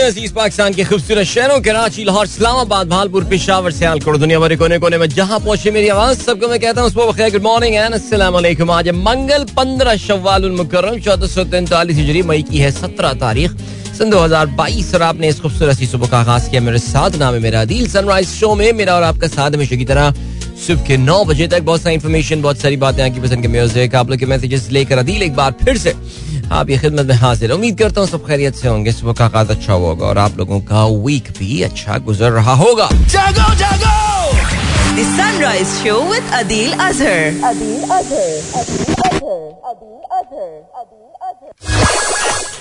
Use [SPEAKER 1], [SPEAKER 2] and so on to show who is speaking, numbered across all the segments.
[SPEAKER 1] अज़ीज़ पाकिस्तान के खूबसूरत शहरों, कराची, लाहौर, इस्लामाबाद, भालपुर, पिशावर सियालकोट दुनिया भर कोने कोने में। जहाँ पहुँचे मेरी आवाज़, सबको मैं कहता हूँ, सुबह गुड मॉर्निंग एंड वालेकुम आज मंगल पंद्रह शव्वाल मुकर्रम, चौदह सौ तैंतालीस हिजरी, मई की है सत्रह तारीख, सन दो हज़ार बाईस, और आपने इस खूबसूरत सी सुबह का आगाज़ किया मेरे साथ। नाम है मेरा दिल सनराइज शो में मेरा और आपका साथ हमेशा की तरह सुबह के नौ बजे तक। बहुत सारी इन्फॉर्मेशन बहुत सारी बातें आपकी पसंद के म्यूज़िक आप लोग के मैसेजेस लेकर अदील एक बार फिर से आपकी खिदमत में हाजिर है उम्मीद करता हूँ सब खैरियत से होंगे सुबह का आगाज़ अच्छा होगा और आप लोगों का वीक भी अच्छा गुजर रहा होगा
[SPEAKER 2] जागो जागो
[SPEAKER 3] The Sunrise Show with Adil Azhar. Adil Azhar. Adil Azhar.
[SPEAKER 1] Adil Azhar. Adil Azhar.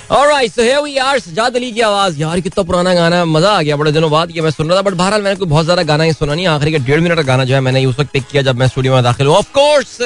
[SPEAKER 1] Alright, so here we are. Sajjad Ali की आवाज़ यार कितना पुराना गाना है मज़ा आ गया बड़े दिनों बाद ये मैं सुन रहा था बट बहरहाल मैंने कोई बहुत ज़्यादा गाना ही सुना नहीं आखिरी का डेढ़ मिनट का गाना जो है मैंने उस वक्त पिक किया जब मैं स्टूडियो में दाखिल हुआ of course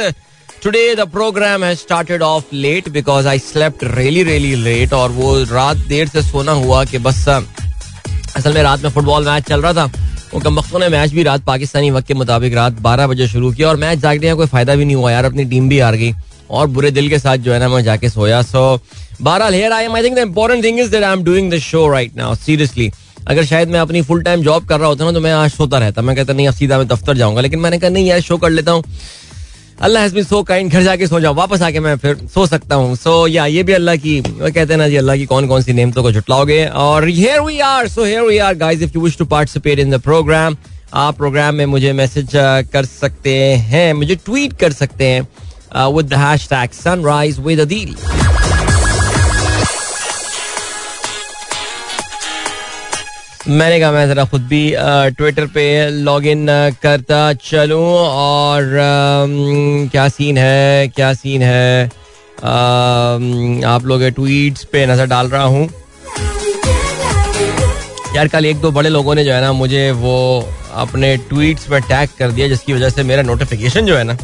[SPEAKER 1] today the programme has started off late because I slept really really late और वो रात देर से सोना हुआ कि बस असल में रात में फुटबॉल मैच चल रहा था। वो कम वक्तों ने मैच भी रात पाकिस्तानी वक्त के मुताबिक रात बारह बजे शुरू किया और मैच जागने का कोई फ़ायदा भी नहीं हुआ यार, अपनी टीम भी हार गई और बुरे दिल के साथ जो है ना मैं जाके सोया। सो बहरहाल here I am I think the important thing is that I am doing the show right now seriously अगर शायद मैं अपनी फुल टाइम जॉब कर रहा होता ना तो मैं आज सोता रहता। मैं कहता, नहीं, अब सीधा मैं दफ्तर जाऊँगा। लेकिन मैंने कहा, नहीं यार शो कर लेता हूँ। Allah has been so kind घर जाके सो जाओ, वापस आके मैं फिर सो सकता हूँ। सो या ये भी अल्लाह की कहते हैं ना जी, अल्लाह की कौन कौन सी नेमतों को झुटलाओगे? और here we are so here we are guys if you wish to participate in the programme आप प्रोग्राम में मुझे मैसेज कर सकते हैं, मुझे ट्वीट कर सकते हैं with the hashtag sunrise with Adeel मैंने कहा, मैं जरा खुद भी ट्विटर पे लॉग इन करता चलूँ और क्या सीन है, क्या सीन है आप लोग ट्वीट्स पे नज़र डाल रहा हूँ। यार, कल एक दो बड़े लोगों ने जो है ना, मुझे वो अपने ट्वीट्स पर टैग कर दिया, जिसकी वजह से मेरा नोटिफिकेशन जो है ना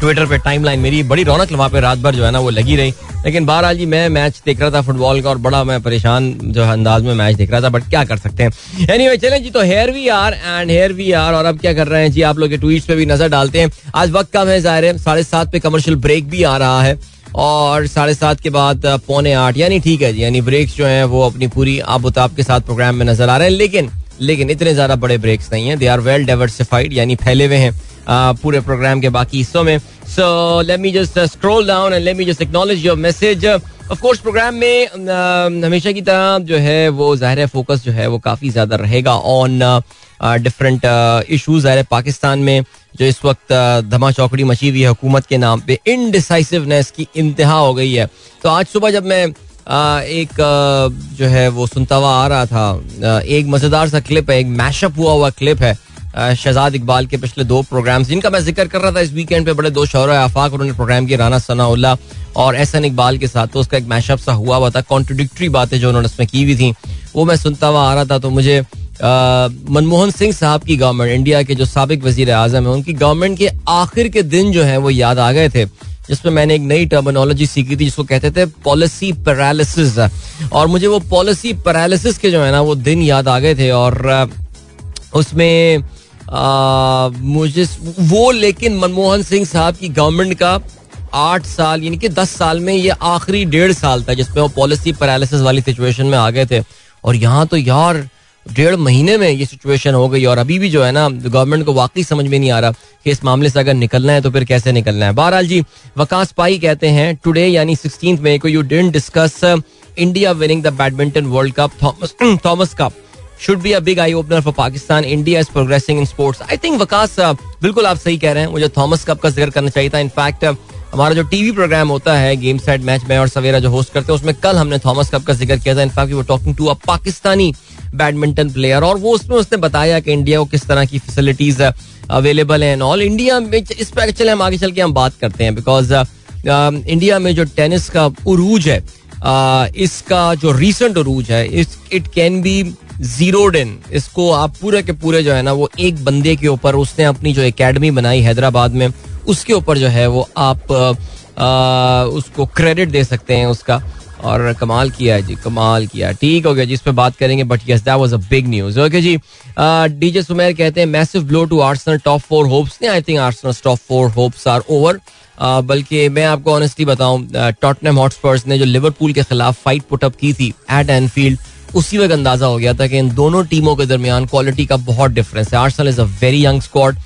[SPEAKER 1] ट्विटर पे टाइमलाइन मेरी बड़ी रौनक वहाँ पे रात भर जो है ना वो लगी रही। लेकिन बहरहाल जी मैं मैच देख रहा था फुटबॉल का और बड़ा मैं परेशान जो है अंदाज में मैच देख रहा था बट क्या कर सकते हैं? एनी anyway, चलें जी तो here we are and here we are और अब क्या कर रहे हैं जी आप लोग के ट्वीट पे भी नज़र डालते हैं। आज वक्त कम है ज़ाहिर है साढ़े सात पे कमर्शियल ब्रेक भी आ रहा है और साढ़े सात के बाद पौने आठ यानी ठीक है जी यानी ब्रेक्स जो हैं वो अपनी पूरी आबुताब के साथ प्रोग्राम में नज़र आ रहे हैं। लेकिन लेकिन इतने ज़्यादा बड़े ब्रेक्स नहीं है। दे आर वेल डाइवर्सिफाइड यानी फैले हुए हैं पूरे प्रोग्राम के बाकी हिस्सों में। So let me just scroll down and let me just acknowledge your message of course programme में हमेशा की तरह जो है, वो ज़ाहिर फोकस जो है, वो काफ़ी ज़्यादा रहेगा ऑन डिफरेंट इशूज ज़ाहिर पाकिस्तान में जो इस वक्त धमा चौकड़ी मची हुई है हुकूमत के नाम पे इनडिसाइसिवनेस की इंतहा हो गई है। तो आज सुबह जब मैं एक जो है, वो सुनता हुआ आ रहा था। एक मज़ेदार सा क्लिप है, एक मैशअप हुआ हुआ क्लिप है शहजाद इकबाल के पिछले दो प्रोग्राम जिनका मैं ज़िक्र कर रहा था इस वीकेंड पे, बड़े दो शौर आफाक, उन्होंने प्रोग्राम किया राना सनाउल्ला और एस एन इकबाल के साथ। तो उसका एक मैशअप सा हुआ हुआ था कॉन्ट्रोडिक्टरी बातें जो उन्होंने उसमें की हुई थी। वो मैं सुनता हुआ आ रहा था तो मुझे मनमोहन सिंह साहब की गवर्नमेंट इंडिया के जो सबक वज़ीर आज़म है, उनकी गवर्नमेंट के आखिर के दिन जो है, वो याद आ गए थे। जिसमें मैंने एक नई टर्मिनोलॉजी सीखी थी, जिसको कहते थे पॉलिसी पैरालिसिस और मुझे वो पॉलिसी पैरालिसिस के जो है ना, वो दिन याद आ गए थे। और उसमें मुझे वो लेकिन मनमोहन सिंह साहब की गवर्नमेंट का आठ साल, यानी कि दस साल में ये आखिरी डेढ़ साल था, जिसमें वो पॉलिसी पैरालिसिस वाली सिचुएशन में आ गए थे। और यहाँ तो यार डेढ़ महीने में ये सिचुएशन हो गई और अभी भी जो है ना गवर्नमेंट को वाकई समझ में नहीं आ रहा कि इस मामले से अगर निकलना है तो फिर कैसे निकलना है। बहरहाल जी, वकास पाई कहते हैं टुडे यानी सिक्सटीन मई को you didn't discuss India winning the badminton world cup Thomas Thomas cup should be a big eye opener for Pakistan India is progressing in sports I think Waqas बिल्कुल आप सही कह रहे हैं, मुझे थॉमस कप का ज़िक्र करना चाहिए था। इनफैक्ट हमारा जो टीवी प्रोग्राम होता है गेम सेट मैच में और सवेरा जो होस्ट करते हैं, उसमें कल हमने थॉमस कप का ज़िक्र किया था। इनफैक्ट वो talking to a Pakistani badminton player और वो उसमें उसने बताया कि इंडिया को किस तरह की फैसिलिटीज़ अवेलेबल है ऑल इंडिया में इस पर चले हम आगे चल के हम बात करते हैं बिकॉज़ इंडिया में जो टेनिस का उरूज है इसका जो रिसेंट उरूज है it can be zeroed in इसको आप पूरे के पूरे जो है ना, वो एक बंदे के ऊपर उसने अपनी जो एकेडमी बनाई हैदराबाद में उसके ऊपर जो है वो आप आ, उसको क्रेडिट दे सकते हैं उसका। और कमाल किया है जी कमाल किया ठीक हो गया जी इस पर बात करेंगे but yes that was a big news okay ji DJ Sumer कहते हैं massive blow to Arsenal top four hopes नहीं I think Arsenal top four hopes are over बल्कि मैं आपको ऑनेस्टली बताऊँ टॉटनम हॉटस्पर्स ने जो लिवरपूल के खिलाफ फाइट पुटअप की थी एट एनफील्ड उसी वक्त अंदाज़ा हो गया था कि इन दोनों टीमों के दरमियान क्वालिटी का बहुत डिफरेंस है। Arsenal is a very young squad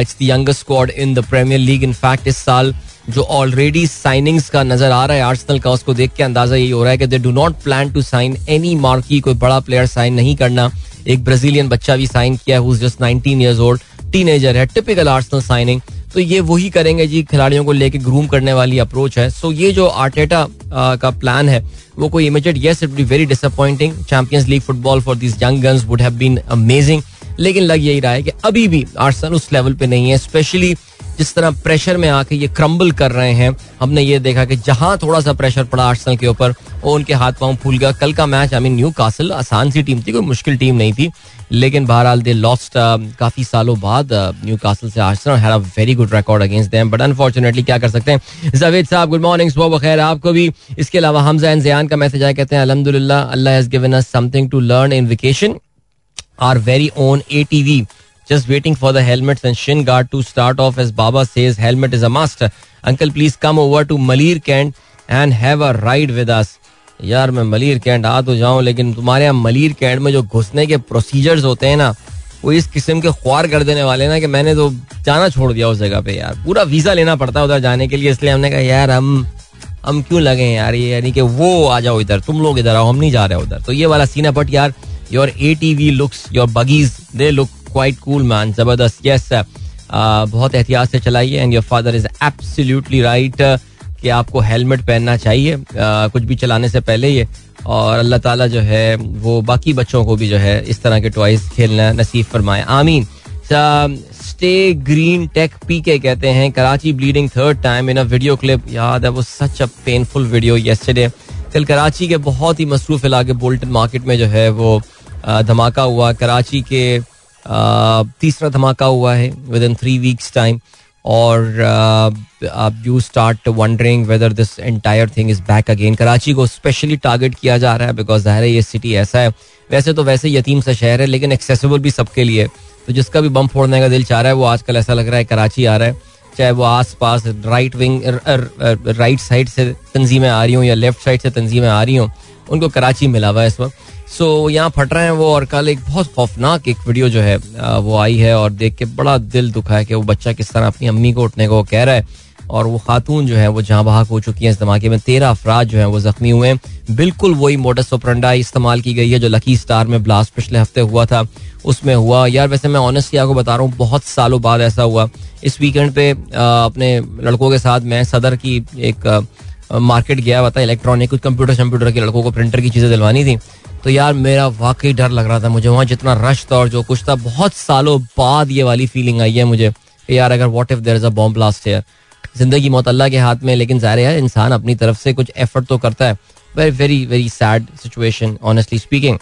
[SPEAKER 1] it's the youngest squad in the Premier League in fact इस साल जो ऑलरेडी साइनिंग्स का नज़र आ रहा है आर्सेनल का, उसको देख के अंदाज़ा यही हो रहा है कि they do not plan to sign any marquee कोई बड़ा प्लेयर साइन नहीं करना। एक ब्राजीलियन बच्चा भी साइन किया है जस्ट 19 इयर्स ओल्ड टीनेजर है टिपिकल आर्सनल साइनिंग तो ये वही करेंगे जी, खिलाड़ियों को लेके ग्रूम करने वाली अप्रोच है। सो ये जो आर्टेटा का प्लान है, वो कोई immediate yes it be very disappointing Champions League football for this young guns would have been amazing लेकिन लग यही रहा है कि अभी भी आर्सन उस लेवल पे नहीं है स्पेशली जिस तरह प्रेशर में आके ये क्रम्बल कर रहे हैं। हमने ये देखा कि जहाँ थोड़ा सा प्रेशर पड़ा आर्सेनल के ऊपर, वो उनके हाथ पाँव फूल गया। कल का match I mean Newcastle आसान सी टीम थी, कोई मुश्किल टीम नहीं थी। लेकिन बहरहाल दे लॉस्ट काफ़ी सालों बाद न्यू कासल से Arsenal a very good record against them but unfortunately क्या कर सकते हैं? जावेद साहब गुड मॉर्निंग सुबह बखैर आपको भी। इसके अलावा हमजा एंड जयान का मैसेज आया, कहते हैं अलहमदुलिल्लाह Allah has given us something to learn in vacation our very own ATV just waiting for the helmets and shin guard to start off, as Baba says, helmet is a must. Uncle, please come over to Malir Kent and have a ride with us. यार, मैं Malir cantt आ तो जाऊँ, लेकिन तुम्हारे यहाँ Malir cantt में जो घुसने के प्रोसीजर्स होते हैं ना, वो इस किस्म के ख्वार कर देने वाले ना कि मैंने तो जाना छोड़ दिया उस जगह पे यार पूरा वीज़ा लेना पड़ता है उधर जाने के लिए, इसलिए हमने कहा, यार, हम हम क्यों लगे यार ये यानी कि वो आ जाओ इधर, तुम लोग इधर आओ, हम नहीं जा रहे उधर तो ये वाला सीना बट यार your A T V looks your buggies they look quite cool man ज़बरदस्त यस बहुत एहतियात से चलाइए and your father is absolutely right कि आपको हेलमेट पहनना चाहिए। Uh, कुछ भी चलाने से पहले ये। और अल्लाह ताला जो है वो बाकी बच्चों को भी जो है इस तरह के टॉयज खेलना नसीब फरमाए। आमीन। स्टे ग्रीन टेक पी के कहते हैं। Karachi bleeding third time in a video clip याद है वो such a painful video yesterday कल कराची के बहुत ही मसरूफ इलाके बोल्टन मार्केट में जो है वो धमाका हुआ, कराची के तीसरा धमाका हुआ है within three weeks time और अब you start wondering whether this entire thing is back again Karachi को स्पेशली टारगेट किया जा रहा है बिकॉज़ ज़ाहिर है ये सिटी ऐसा है। वैसे तो वैसे यतीम सा शहर है, लेकिन एक्सेसिबल भी सबके लिए तो जिसका भी बम फोड़ने का दिल चाह रहा है, वो आजकल ऐसा लग रहा है कराची आ रहा है। चाहे वो आस पास राइट विंग राइट साइड से तंजीमें आ रही हूँ या लेफ़्ट साइड से तंजीमें आ रही हूँ, उनको कराची मिला हुआ है इस वक्त। सो यहाँ फट रहे हैं वो और कल एक बहुत खौफनाक एक वीडियो जो है वो आई है और देख के बड़ा दिल दुखा है कि वो बच्चा किस तरह अपनी अम्मी को उठने को कह रहा है। और वो खातून जो है, वो जहाँ बहाक हो चुकी है इस धमाके में, तेरह अफराज जो है वो जख्मी हुए हैं। बिल्कुल वही मोडस ओपरंडा इस्तेमाल की गई है जो लकी स्टार में ब्लास्ट पिछले हफ़्ते हुआ था। उसमें हुआ। यार, वैसे मैं ऑनेस्टली आपको बता रहा हूँ, बहुत सालों बाद ऐसा हुआ। इस वीकेंड पे अपने लड़कों के साथ मैं सदर की एक मार्केट गया हुआ था इलेक्ट्रॉनिक कुछ कंप्यूटर शंप्यूटर के लड़कों को प्रिंटर की चीज़ें दिलवानी थी। तो यार मेरा वाकई डर लग रहा था मुझे, वहाँ जितना रश था और जो कुछ था, बहुत सालों बाद ये वाली फीलिंग आई है मुझे यार अगर what if there is a bomb blast है ज़िंदगी मौत अल्लाह के हाथ में लेकिन ज़ाहिर है इंसान अपनी तरफ़ से कुछ एफर्ट तो करता है। Very very very sad situation honestly speaking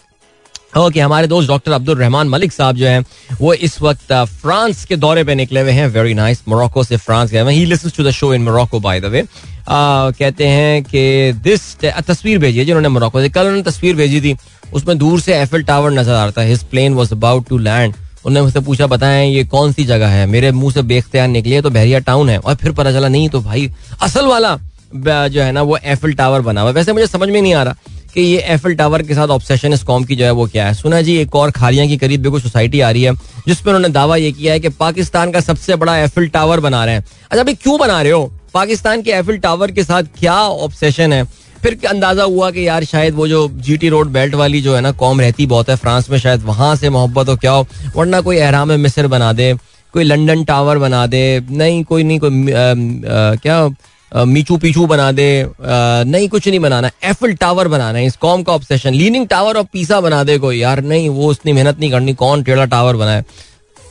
[SPEAKER 1] okay हमारे दोस्त डॉक्टर अब्दुल रहमान मलिक साहब जो हैं, वो इस वक्त फ्रांस के दौरे पे निकले हुए हैं। वेरी नाइस मोरक्को से फ्रांस गए ही। Listens to the show in Morocco by the way कहते हैं कि दिस तस्वीर भेजी है जिन्होंने मोरक्को से। कल उन्होंने तस्वीर भेजी थी। उसमें दूर से एफिल टावर नज़र आ रहा था। His plane was about to land उन्होंने मुझसे पूछा, बताएँ, ये कौन सी जगह है? मेरे मुँह से बेख्तियार निकली है तो बहरिया टाउन है। और फिर पता चला, नहीं तो भाई, असल वाला जो है ना, वो एफिल टावर बना हुआ वैसे मुझे समझ में नहीं आ रहा। कि ये एफिल टावर के साथ ऑब्सेशन इस कॉम की जो है वो क्या है? सुना जी एक और खारिया की करीब बिल्कुल सोसाइटी आ रही है जिसमें उन्होंने दावा ये किया है कि पाकिस्तान का सबसे बड़ा एफिल टावर बना रहे हैं। अच्छा भाई क्यों बना रहे हो? पाकिस्तान के एफिल टावर के साथ क्या ऑब्सेशन है? फिर अंदाज़ा हुआ कि यार शायद वो जो जीटी रोड बेल्ट वाली जो है ना कॉम रहती बहुत है फ्रांस में शायद वहाँ से मोहब्बत हो क्या हो? वरना कोई एहराम मिस्र बना दे कोई लंदन टावर बना दे नहीं कोई नहीं कोई आ, आ, क्या मीचू पीछू बना दे नहीं, कुछ नहीं बनाना एफिल टावर बनाना है, इस कॉम का ऑब्सेशन लीनिंग टावर और पीसा बना दे कोई, यार, नहीं, वो उतनी मेहनत नहीं करनी, कौन टेढ़ा टावर बनाए?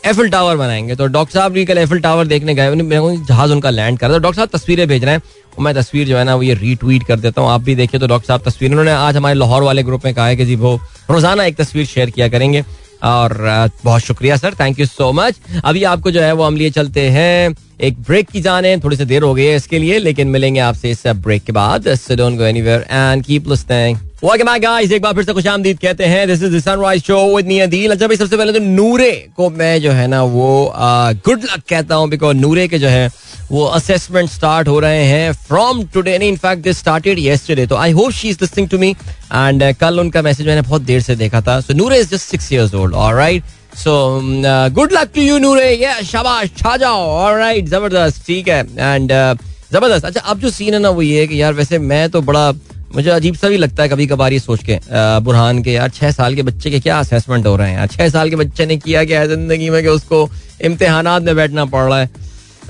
[SPEAKER 1] एफिल टावर बनाएँगे तो डॉक्टर साहब भी कल एफिल टावर देखने गए जहाज़ उनका लैंड कर रहा डॉक्टर साहब तस्वीरें भेज रहे हैं, मैं तस्वीर जो है ना, वो ये रीट्वीट कर देता हूँ, आप भी देखिए तो डॉक्टर साहब तस्वीर, उन्होंने आज हमारे लाहौर वाले ग्रुप में कहा है कि जी वो रोज़ाना एक तस्वीर शेयर किया करेंगे और बहुत शुक्रिया, sir. Thank you so much अभी आपको जो है वो हम लिए चलते हैं, एक ब्रेक की जाने थोड़ी सी देर हो गई है इसके लिए, लेकिन मिलेंगे आपसे इस ब्रेक के बाद। So don't go anywhere and keep listening welcome back guys एक बार फिर से खुशामदीद कहते हैं। This is the sunrise show with me Adeel अच्छा भाई, सबसे पहले तो नूरे को मैं जो है ना वो गुड लक कहता हूँ बिकॉज़ नूरे के जो है वो असेसमेंट स्टार्ट हो रहे हैं from today in fact this started yesterday तो I hope she is listening to me and कल उनका मैसेज मैंने बहुत देर से देखा था. So Noore is just six years old alright so good luck to you Noore ये शाबाश छा जाओ ऑलराइट ज़बरदस्त ठीक है. एंड ज़बरदस्त अच्छा अब जो सीन है ना, वो ये है कि यार, वैसे मैं तो बड़ा, मुझे अजीब सा भी लगता है कभी कभार ये सोच के बुरहान के, यार, छह साल के बच्चे के क्या असेसमेंट हो रहे हैं? यार, छह साल के बच्चे ने किया क्या है ज़िंदगी में कि उसको इम्तिहान में बैठना पड़ रहा है?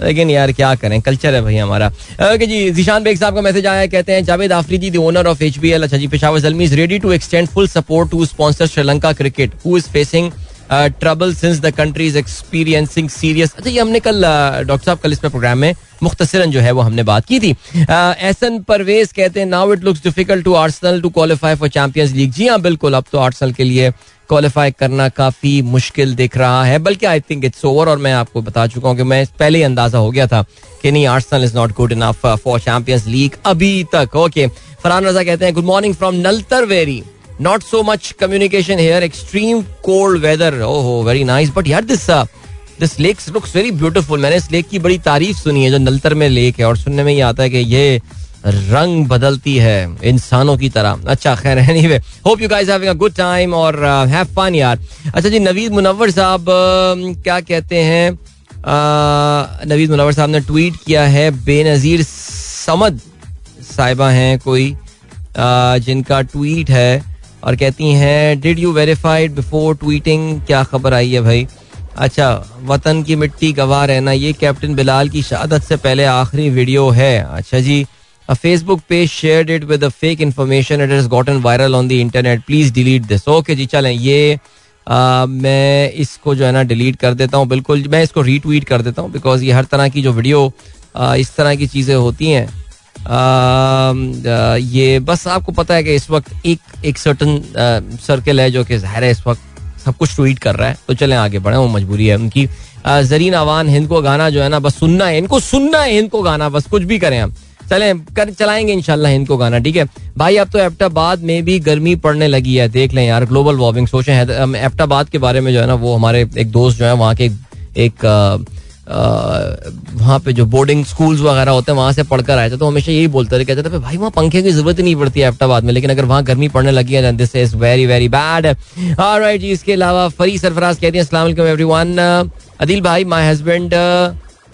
[SPEAKER 1] लेकिन यार क्या करें कल्चर है भाई हमारा। ओके जी, जिशान बेग साहब का मैसेज आया कहते हैं, Javed Afridi the owner of H B L अच्छा जी, Peshawar Zalmi is ready to extend full support to sponsor Sri Lanka cricket who is facing trouble since the country is experiencing serious अच्छा ये हमने कल doctor साहब, कल इस पर programme में मुख्तसरन जो है, वो हमने बात की थी। एहसन परवेज कहते हैं now it looks difficult to Arsenal to qualify for Champions League जी हाँ बिल्कुल, अब तो आर्सनल के लिए क्वालिफाई करना काफ़ी मुश्किल दिख रहा है, बल्कि आई थिंक इट्स ओवर और मैं आपको बता चुका हूँ कि मैं पहले ही अंदाज़ा हो गया था कि नहीं Arsenal is not good enough for Champions League अभी तक। ओके फरहान रजा कहते हैं good morning from Naltar very not so much communication here extreme cold weather ओहो वेरी नाइस बट यार this this lake looks very beautiful मैंने इस lake की बड़ी तारीफ़ सुनी है, जो नलतर में लेक है, और सुनने में ये आता है कि ये रंग बदलती है इंसानों की तरह। अच्छा खैर anyway hope you guys having a good time और हैव uh, फन यार। अच्छा जी नवीद मुनव्वर साहब uh, क्या कहते हैं? Uh, नवीद मुनव्वर साहब ने ट्वीट किया है बेनजीर समद साहिबा हैं कोई uh, जिनका ट्वीट है और कहती हैं did you verified before tweeting क्या खबर आई है भाई? अच्छा वतन की मिट्टी गवाह रहना ये कैप्टन बिलाल की शहादत से पहले आखिरी वीडियो है। अच्छा जी A Facebook page shared it with a fake information. It has gotten viral on the internet. Please delete this. Okay, जी, चलें। ये मैं इसको जो है ना डिलीट कर देता हूँ। बिल्कुल, मैं इसको रीट्वीट कर देता हूँ बिकॉज़ ये हर तरह की जो वीडियो इस तरह की चीज़ें होती हैं। ये, बस आपको पता है कि इस वक्त एक एक सर्टन सर्कल है जो कि ज़ाहिर है इस वक्त सब कुछ ट्वीट कर रहा है। तो चलें, आगे बढ़े। वो मजबूरी है उनकी। जरीन आवान, हिंद को गाना जो है ना, बस सुनना है। इनको सुनना है, हिंद को गाना। बस कुछ भी करें हम चले, कर, चलाएँगे इनशाला इनको गाना, ठीक है? भाई, अब तो एप्टाबाद में भी गर्मी पड़ने लगी है, देख लें यार ग्लोबल वार्मिंग सोचे एप्टाबाद के बारे में जो है ना, वो हमारे एक दोस्त जो है, वहाँ के एक वहाँ पे जो बोर्डिंग स्कूल्स वगैरह होते हैं, वहाँ से पढ़कर आए थे तो हमेशा यही बोलते थे कहते थे भाई, वहाँ पंखे की ज़रूरत ही नहीं पड़ती है एप्टाबाद में, लेकिन अगर वहाँ गर्मी पड़ने लगी है this is very very bad right जी, इसके अलावा फरी सरफराज कहती हैं अस्सलाम एवरीवन अदिल भाई my husband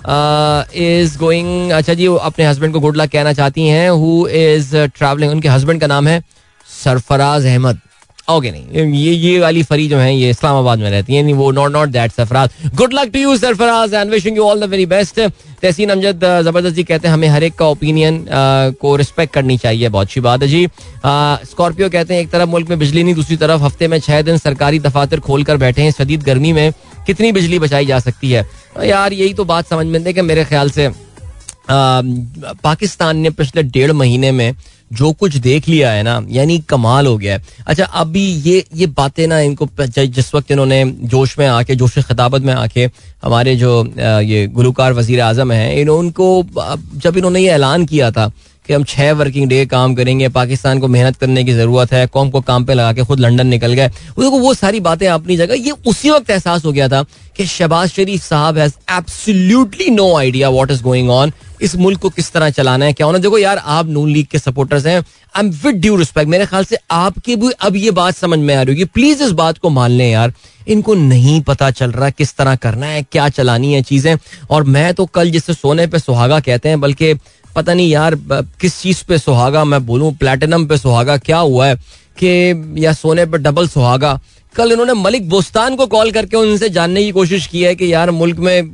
[SPEAKER 1] is uh, going अच्छा जी अपने हस्बैंड को गुड लक कहना चाहती हैं हु इज़ ट्रैवलिंग उनके हस्बैंड का नाम है सरफराज अहमद। ओके नहीं। ये ये वाली फरी जो है, ये इस्लामाबाद में रहती है। वो not not that Sarfaraz good luck to you Sarfaraz and wishing you all the very best Tehseen Amjad ज़बरदस्त जी कहते हैं, हमें हर एक का ओपिनियन को रिस्पेक्ट करनी चाहिए। बहुत अच्छी बात है जी। स्कॉर्पियो कहते हैं, एक तरफ़ मुल्क में बिजली नहीं, दूसरी तरफ़ हफ़्ते में छह दिन सरकारी दफातर खोल कर बैठे हैं। शदीद गर्मी में कितनी बिजली बचाई जा सकती है? यार, यही तो बात समझ में कि मेरे ख्याल से पाकिस्तान ने पिछले डेढ़ महीने में जो कुछ देख लिया है ना, यानी कमाल हो गया है। अच्छा अभी ये ये बातें ना इनको जिस वक्त इन्होंने जोश में आके, जोश खिताबत में आके, हमारे जो ये गुलकार वज़ीर आज़म हैं इनको जब इन्होंने ये ऐलान किया था कि हम छह वर्किंग डे काम करेंगे, पाकिस्तान को मेहनत करने की ज़रूरत है, कौम को काम पे लगा के खुद लंदन निकल गए उनको वो सारी बातें अपनी जगह, ये उसी वक्त एहसास हो गया था कि शहबाज शरीफ साहब has absolutely no idea what is going on इस मुल्क को किस तरह चलाना है, क्या होना देखो यार, आप नून लीग के सपोर्टर्स हैं। I am with due respect मेरे ख्याल से आपके भी अब ये बात समझ में आ रही होगी। प्लीज़ इस बात को मान लें यार, इनको नहीं पता चल रहा किस तरह करना है, क्या चलानी है चीज़ें। और मैं तो कल जिससे सोने पे सुहागा कहते हैं, बल्कि पता नहीं यार किस चीज़ पे सुहागा मैं बोलूँ? प्लेटिनम पे सुहागा, क्या हुआ है कि, या सोने पे डबल सुहागा? कल इन्होंने मलिक बोस्तान को कॉल करके उनसे जानने की कोशिश की है कि यार, मुल्क में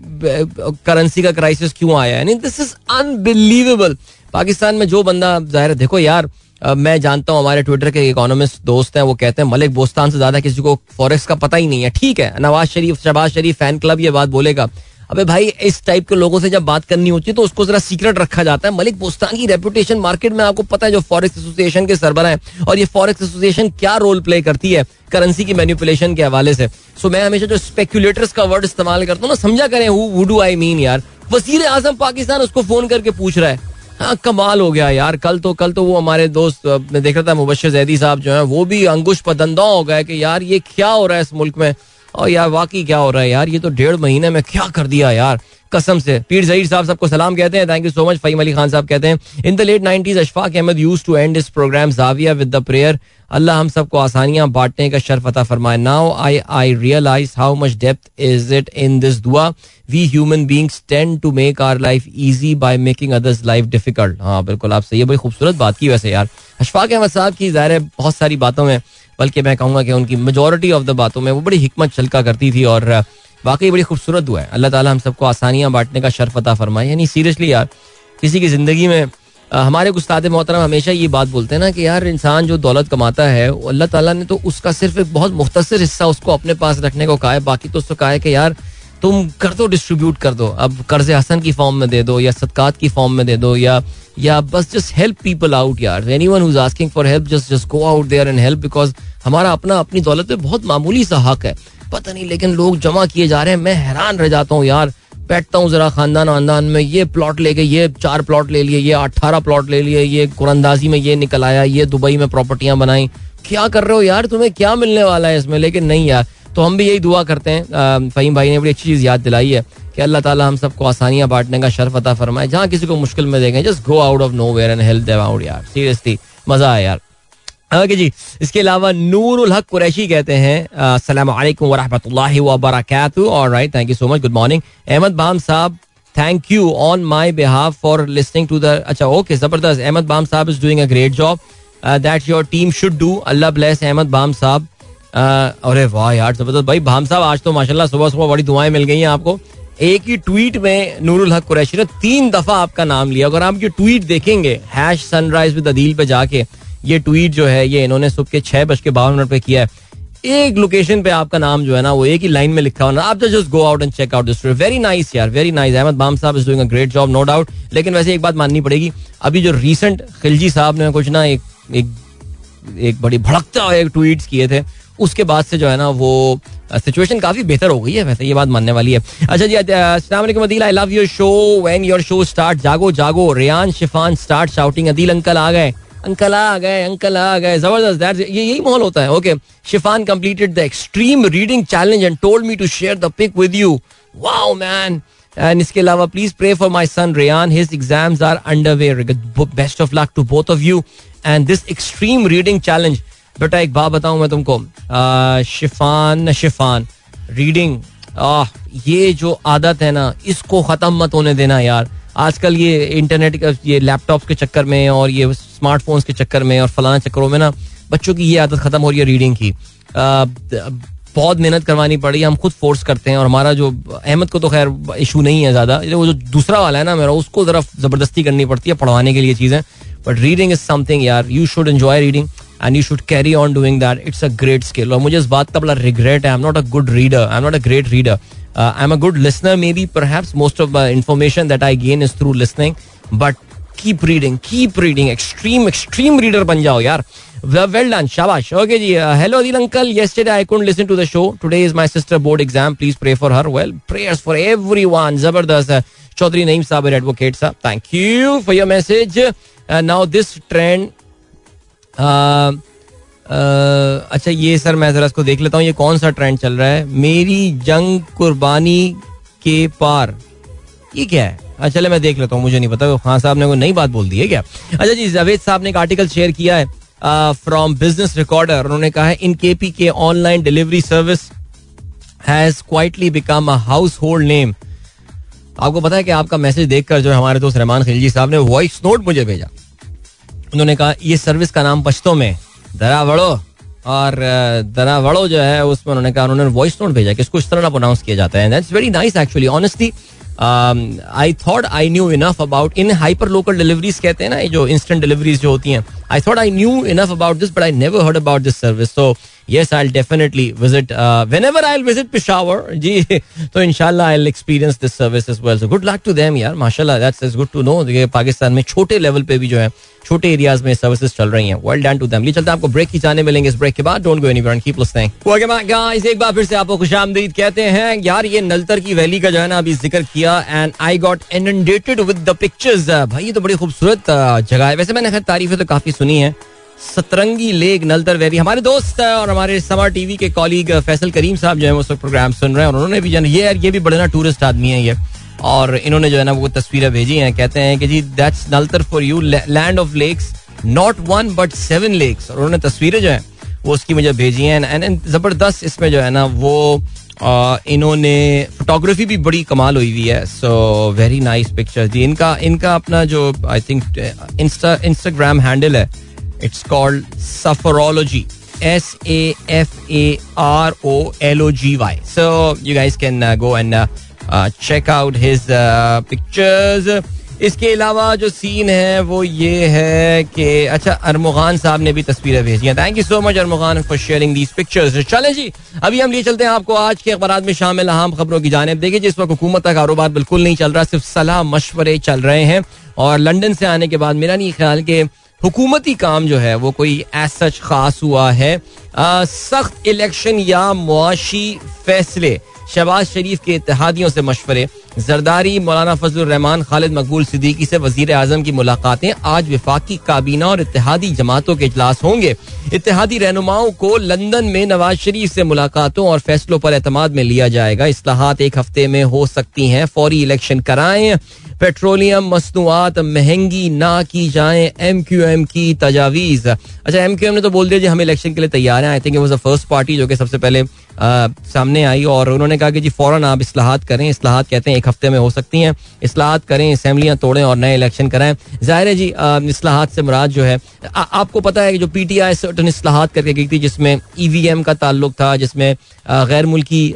[SPEAKER 1] करेंसी का क्राइसिस क्यों आया है? दिस इज़ अनबिलीवेबल पाकिस्तान में जो बंदा ज़ाहिर है, देखो यार मैं जानता हूँ, हमारे ट्विटर के इकोनॉमिस्ट दोस्त हैं, वो कहते हैं, मलिक बोस्तान से ज़्यादा किसी को फॉरेक्स का पता ही नहीं है। ठीक है, नवाज़ शरीफ, शहबाज शरीफ फ़ैन क्लब ये बात बोलेगा। अबे भाई, इस टाइप के लोगों से जब बात करनी होती है तो उसको जरा सीक्रेट रखा जाता है। मलिक, बोस्तान की रेपुटेशन मार्केट में आपको पता है, जो फॉरेक्स एसोसिएशन के सरबरा है, और ये फॉरेक्स एसोसिएशन क्या रोल प्ले करती है करेंसी की मैन्युपुलेशन के हवाले से। सो मैं हमेशा जो स्पेक्यूलेटर्स का वर्ड इस्तेमाल करता हूँ ना, समझा करें हु डू आई मीन यार? वज़ीर आज़म पाकिस्तान उसको फ़ोन करके पूछ रहा है। हाँ कमाल हो गया यार, कल तो कल तो वो हमारे दोस्त मैं देख रहा था, मुबशर जैदी साहब जो है, वो भी अंकुश पदंदा हो गए कि यार ये क्या हो रहा है इस मुल्क में? और यार वाकई क्या हो रहा है यार? ये तो डेढ़ महीने में क्या कर दिया यार? कसम से। पीर जहीर साहब सबको सलाम कहते हैं। Thank you so much Faheem Ali Khan साहब कहते हैं in the late nineties Ashfaq Ahmed used to end इस programme Zavia with the prayer Allah हम सबको आसानियाँ बांटने का शर्फ अता फरमाए। Now I I realise how much depth is it in this दुआ we human beings tend to make our life easy by making others life difficult हाँ बिल्कुल, आप सही है। बड़ी खूबसूरत बात की वैसे यार। अशफाक अहमद साहब की ज़ाहिर है, बहुत सारी बातों में बल्कि मैं कहूँगा कि उनकी मेजोरिटी ऑफ़ द बातों में वो बड़ी हिकमत छलका करती थी और वाकई बड़ी खूबसूरत हुआ है। अल्लाह ताला हम सबको आसानियाँ बांटने का शर्फ अता फरमाए। यानी सीरियसली यार, किसी की ज़िंदगी में हमारे उस्ताद मोहतरम हमेशा ये बात बोलते हैं ना कि यार इंसान जो दौलत कमाता है, अल्लाह ताला ने तो उसका सिर्फ़ एक बहुत मुख्तर हिस्सा उसको अपने पास रखने को कहा है। बाकी तो उसको कहा है कि यार तुम कर दो डिस्ट्रीब्यूट कर दो। अब कर्ज हसन की फॉर्म में दे दो, या सदकात की फॉर्म में दे दो, या या बस जस्ट हेल्प पीपल आउट यार। Anyone who is asking for help just just go out there and help because हमारा अपना, अपनी दौलत में बहुत मामूली सा हक है। पता नहीं, लेकिन लोग जमा किए जा रहे हैं। मैं हैरान रह जाता हूँ यार। बैठता हूँ जरा खानदान वानदान में, ये प्लॉट लेके, ये चार प्लॉट ले लिए, ये अट्ठारह प्लॉट ले लिए, ये कुरंदाजी में ये निकल आया, ये दुबई में प्रॉपर्टियाँ बनाई। क्या कर रहे हो यार? तुम्हें क्या मिलने वाला है इसमें? लेकिन नहीं यार तो हम भी यही दुआ करते हैं फ़हीम भाई ने बड़ी अच्छी चीज़ याद दिलाई है कि अल्लाह ताला हम सबको आसानियाँ बांटने का शर्फ अता फरमाए। जहाँ किसी को मुश्किल में देखें just go out of nowhere and help out यार। सीरियसली मज़ा आया यार। ओके जी, इसके अलावा नूरुल हक कुरैशी कहते हैं अस्सलाम वालेकुम व रहमतुल्लाहि व बरकातहू alright thank you so much good morning Ahmed Bam साहब thank you on my behalf for listening to the अच्छा ओके ज़बरदस्त। अहमद बाम साहब is doing a great job that your team should do Allah bless Ahmed Bam साहब। अरे वाह यार ज़बरदस्त भाई भाम साहब, आज तो माशाल्लाह सुबह सुबह बड़ी दुआएँ मिल गई हैं आपको। एक ही ट्वीट में नूरुल हक कुरैशी ने तीन दफ़ा आपका नाम लिया। अगर आप ये ट्वीट देखेंगे हैश सनराइज विद अदील पे जाके, ये ट्वीट जो है, ये इन्होंने सुबह के छह बज के बावन मिनट पे किया है। एक लोकेशन पे आपका नाम जो है ना, वो एक ही लाइन में लिखा हुआ आप just go out and check out this very nice यार वेरी नाइस अहमद बाम साहब is doing a great job no doubt लेकिन वैसे एक बात माननी पड़ेगी, अभी जो रिसेंट खिलजी साहब ने कुछ ना एक एक एक बड़ी भड़कता एक ट्वीट किए थे उसके बाद से जो है ना वो सिचुएशन काफ़ी बेहतर हो गई है, वैसे ये बात मानने वाली है। अच्छा जी अस्सलाम Adeel I love your show when your show start जागो जागो। Riyan Shifan start shouting Adeel uncle आ गए। अंकल आ गए अंकल आ गए। ज़बरदस्त दैट ये, यही माहौल होता है। Okay Shifan completed the extreme reading challenge and told me to share the pic with you wow man and इसके अलावा please pray for my son Riyan his exams are under way best of luck to both of you and this extreme reading challenge बेटा एक बात बताऊँ मैं तुमको। Shifan Shifan reading आ, ये जो आदत है ना इसको खत्म मत होने देना यार। आजकल ये इंटरनेट का ये लैपटॉप के चक्कर में और ये स्मार्टफोन्स के चक्कर में और फलाना चक्करों में ना बच्चों की ये आदत खत्म हो रही है रीडिंग की। बहुत मेहनत करवानी पड़ी हम खुद फोर्स करते हैं और हमारा जो अहमद को तो खैर इशू नहीं है ज़्यादा। वो जो दूसरा वाला है ना मेरा उसको जरा ज़बरदस्ती करनी पड़ती है पढ़वाने के लिए चीज़ें। बट रीडिंग इज़ समथिंग यार you should enjoy reading and you should carry on doing that it's a great skill और मुझे इस बात का बड़ा रिग्रेट है I am not a good reader I am not a great reader I am a good listener maybe perhaps most of information that I gain is through listening but keep reading keep reading extreme extreme reader बन जाओ यार well done शाबाश okay ji hello Adil uncle yesterday, I couldn't listen to the show. Today is my sister board exam. Please pray for her. Well, prayers for everyone. ज़बरदस्त Chaudhary Naeem sahab advocate sahab thank you for your message now this trend अच्छा ये sir मैं जरा इसको देख लेता हूँ, ये कौन सा ट्रेंड चल रहा है? मेरी जंग कुर्बानी के पार। ये क्या है? अच्छा चले मैं देख लेता हूँ, मुझे नहीं पता। खान साहब ने कोई नई बात बोल दी है क्या? अच्छा जी, जावेद साहब ने एक आर्टिकल शेयर किया है फ्रॉम बिज़नेस रिकॉर्डर उन्होंने कहा है, in K P K online delivery service has quietly become a household name आपको पता है कि आपका मैसेज देखकर जो हमारे दोस्त रहमान खिलजी साहब ने वॉइस नोट मुझे भेजा। उन्होंने कहा, ये सर्विस का नाम पश्तो में, दरा वड़ो। और दरा वड़ो जो है, उसमें उन्होंने कहा, उन्होंने वॉइस नोट भेजा कि इसको इस तरह ना प्रोनाउंस किया जाता है. That's very nice actually honestly I thought I knew enough about in hyper local deliveries कहते हैं ना, ये जो इंस्टेंट डिलीवरीज जो होती हैं I thought I knew enough about this but I never heard about this service so yes i'll definitely visit uh, whenever i'll visit peshawar. Ji तो inshallah i'll experience this service as well. So good luck to them यार माशाल्लाह that's, that's good to know Pakistan में छोटे level पे भी जो है छोटे एरियाज़ में सर्विसेज़ चल रही हैं वेल डन टू देम ये चलते हैं आपको ब्रेक की जाने मिलेंगे इस ब्रेक के बाद don't go anywhere and keep listening okay my guys एक बार फिर से आपको खुशामदीद कहते हैं यार ये नलतर की वैली का जो है ना अभी ज़िक्र किया and I got inundated with the pictures भाई ये तो बड़ी खूबसूरत जगह है वैसे मैंने खैर तारीफें तो काफ़ी सुनी है सतरंगी लेक, नलतर वैली। हमारे दोस्त और हमारे समर टीवी के कॉलीग फैसल करीम साहब जो है उस प्रोग्राम सुन रहे हैं और उन्होंने भी जाना, ये ये भी बड़े टूरिस्ट आदमी है ये। और इन्होंने जो है ना वो तस्वीरें भेजी हैं, कहते हैं कि, जी that's Naltar for you land of lakes not one but seven lakes और उन्होंने तस्वीरें जो है, वो उसकी मुझे भेजी हैं। एंड ज़बरदस्त इसमें जो है ना वो इन्होंने फोटोग्राफी भी बड़ी कमाल हुई हुई है। सो वेरी नाइस पिक्चर जी, इनका इनका अपना जो I think insta Instagram handle है it's called Safarology S A F A R O L O G Y so you guys can go and check out his pictures इसके अलावा जो scene है, वो ये है कि अच्छा अरमुगान साहब ने भी तस्वीरें भेजी हैं। Thank you so much Armughan for sharing these pictures चले जी, अभी हम लिए चलते हैं आपको आज के अखबार में शामिल अहम खबरों की जानब। देखिए जिस वक्त हुकूमत का कारोबार बिल्कुल नहीं चल रहा, सिर्फ़ सलाह मशवरे चल रहे हैं। और लंदन से आने के बाद मेरा नहीं ख्याल कि हुकूमती काम जो है, वो कोई ऐसा खास हुआ है। सख्त इलेक्शन या मुआशी फैसले, शहबाज शरीफ के इतिहादियों से मशवरे। जरदारी मौलाना फजल रहमान खालिद मकबूल सिद्दीकी से वज़ीर आज़म की मुलाकातें आज विफाकी काबीना और इतिहादी जमातों के इजलास होंगे। इतिहादी रहनुमाओं को लंदन में नवाज़ शरीफ से मुलाकातों और फैसलों पर एतमाद में लिया जाएगा। असलाहत एक हफ़्ते में हो सकती हैं फौरी इलेक्शन कराएँ पेट्रोलियम मसनूआत महँगी ना की जाए एम क्यू एम की तजावीज। अच्छा एम क्यू एम ने तो बोल दिया जी हम इलेक्शन के लिए तैयार हैं। I think was the first party जो कि सबसे पहले आ, सामने आई और उन्होंने कहा कि जी फ़ौरन आप असलाहत करें। असलाहत कहते हैं एक हफ़्ते में हो सकती हैं। असलाहत करें असम्बलियाँ तोड़ें और नए इलेक्शन कराएँ। ज़ाहिर है जी असलाहत से मुराद जो है आ, आपको पता है कि जो पी टी आई सर्टन असलाहत करके गई थी जिसमें ई वी एम का ताल्लुक था जिसमें गैर मुल्की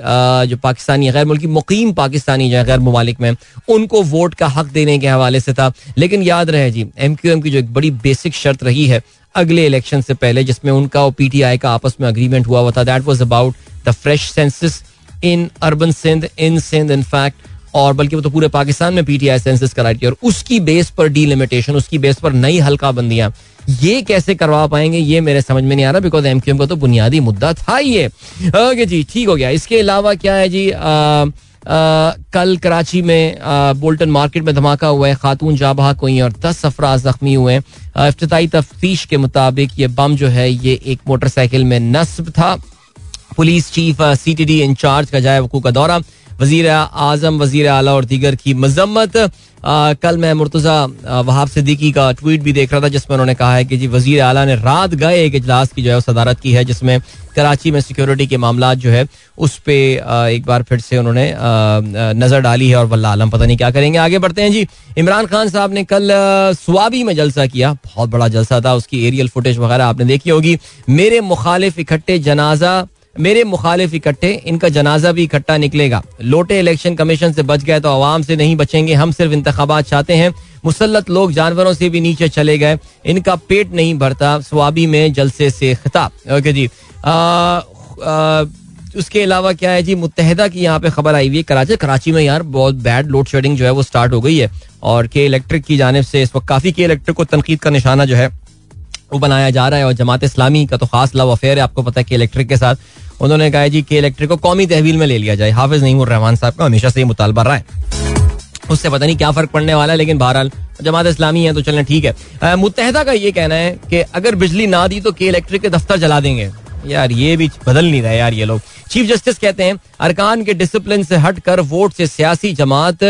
[SPEAKER 1] जो पाकिस्तानी गैर मुल्की मुकीम पाकिस्तानी जो है गैर ममालिक में उनको वोट का हक देने के हवाले से था। लेकिन याद रहे जी एम क्यू एम की जो एक बड़ी बेसिक शर्त रही है अगले इलेक्शन से पहले जिसमें उनका और पीटीआई का आपस में अग्रीमेंट हुआ हुआ था। That was about the fresh census in urban Sindh in Sindh in fact और बल्कि वो तो पूरे पाकिस्तान में पीटीआई सेंसस कराई थी और उसकी बेस पर डीलिमिटेशन उसकी बेस पर नई हल्का बंदियाँ ये कैसे करवा पाएँगे ये मेरे समझ में नहीं आ रहा बिकॉज़ एमक्यूएम का तो बुनियादी मुद्दा था ये। ओके जी ठीक हो गया। इसके अलावा क्या है जी आ, आ, कल कराची में बोल्टन मार्केट में धमाका हुआ है खातून जा जाबहा हुई और दस अफराज जख्मी हुए हैं। तफ्तीश के मुताबिक ये बम जो है ये एक मोटरसाइकिल में नस्ब था। Police chief C T D incharge का जाए वकू का दौरा। वज़ीर आज़म वज़ीर अला और दीगर की मजम्मत। कल मैं मुर्तज़ा वहाब सिद्दीकी का ट्वीट भी देख रहा था, जिसमें उन्होंने कहा है कि जी वज़ीर अला ने रात गए एक इजलास की जो है सदारत की है, जिसमें कराची में सिक्योरिटी के मामला जो है, उस पर एक बार फिर से उन्होंने नज़र डाली है और वल्ला आलम, पता नहीं क्या करेंगे। आगे बढ़ते हैं जी। इमरान खान साहब ने कल स्वाबी में जलसा किया। बहुत बड़ा जलसा था, उसकी एरियल फुटेज वगैरह आपने देखी होगी। मेरे मुखालिफ इकट्ठे जनाजा मेरे मुखालिफ इकट्ठे, इनका जनाजा भी इकट्ठा निकलेगा। लोटे इलेक्शन कमीशन से बच गए तो आवाम से नहीं बचेंगे। हम सिर्फ़ इंतबात चाहते हैं। मुसलत लोग जानवरों से भी नीचे चले गए। इनका पेट नहीं भरता। स्वाबी में जलसे से खिताब। ओके जी। उसके अलावा क्या है जी? मुतहदा की यहाँ पे खबर आई हुई है। कराची कराची में यार बहुत बैड लोड शेडिंग जो है वो स्टार्ट हो गई है। और के इलेक्ट्रिक की जानब से इस वक्त काफ़ी के इलेक्ट्रिक को तनकीद का निशाना जो है, वो बनाया जा रहा है। और जमात इस्लामी का तो खास लव अफेयर है। आपको पता है कि इलेक्ट्रिक के साथ। उन्होंने कहा जी कि इलेक्ट्रिक को कौमी तहवील में ले लिया जाए। हाफिज नईम रहमान साहब का हमेशा से ये मुतालबा रहा है। उससे पता नहीं क्या फ़र्क पड़ने वाला है, लेकिन बहरहाल जमात इस्लामी है तो चलना ठीक है। मुतहदा का ये कहना है कि अगर बिजली ना दी तो के इलेक्ट्रिक के दफ्तर जला देंगे। यार, ये भी बदल नहीं रहा यार ये लोग। चीफ जस्टिस कहते हैं, अरकान के डिसिप्लिन से हटकर वोट से सियासी जमात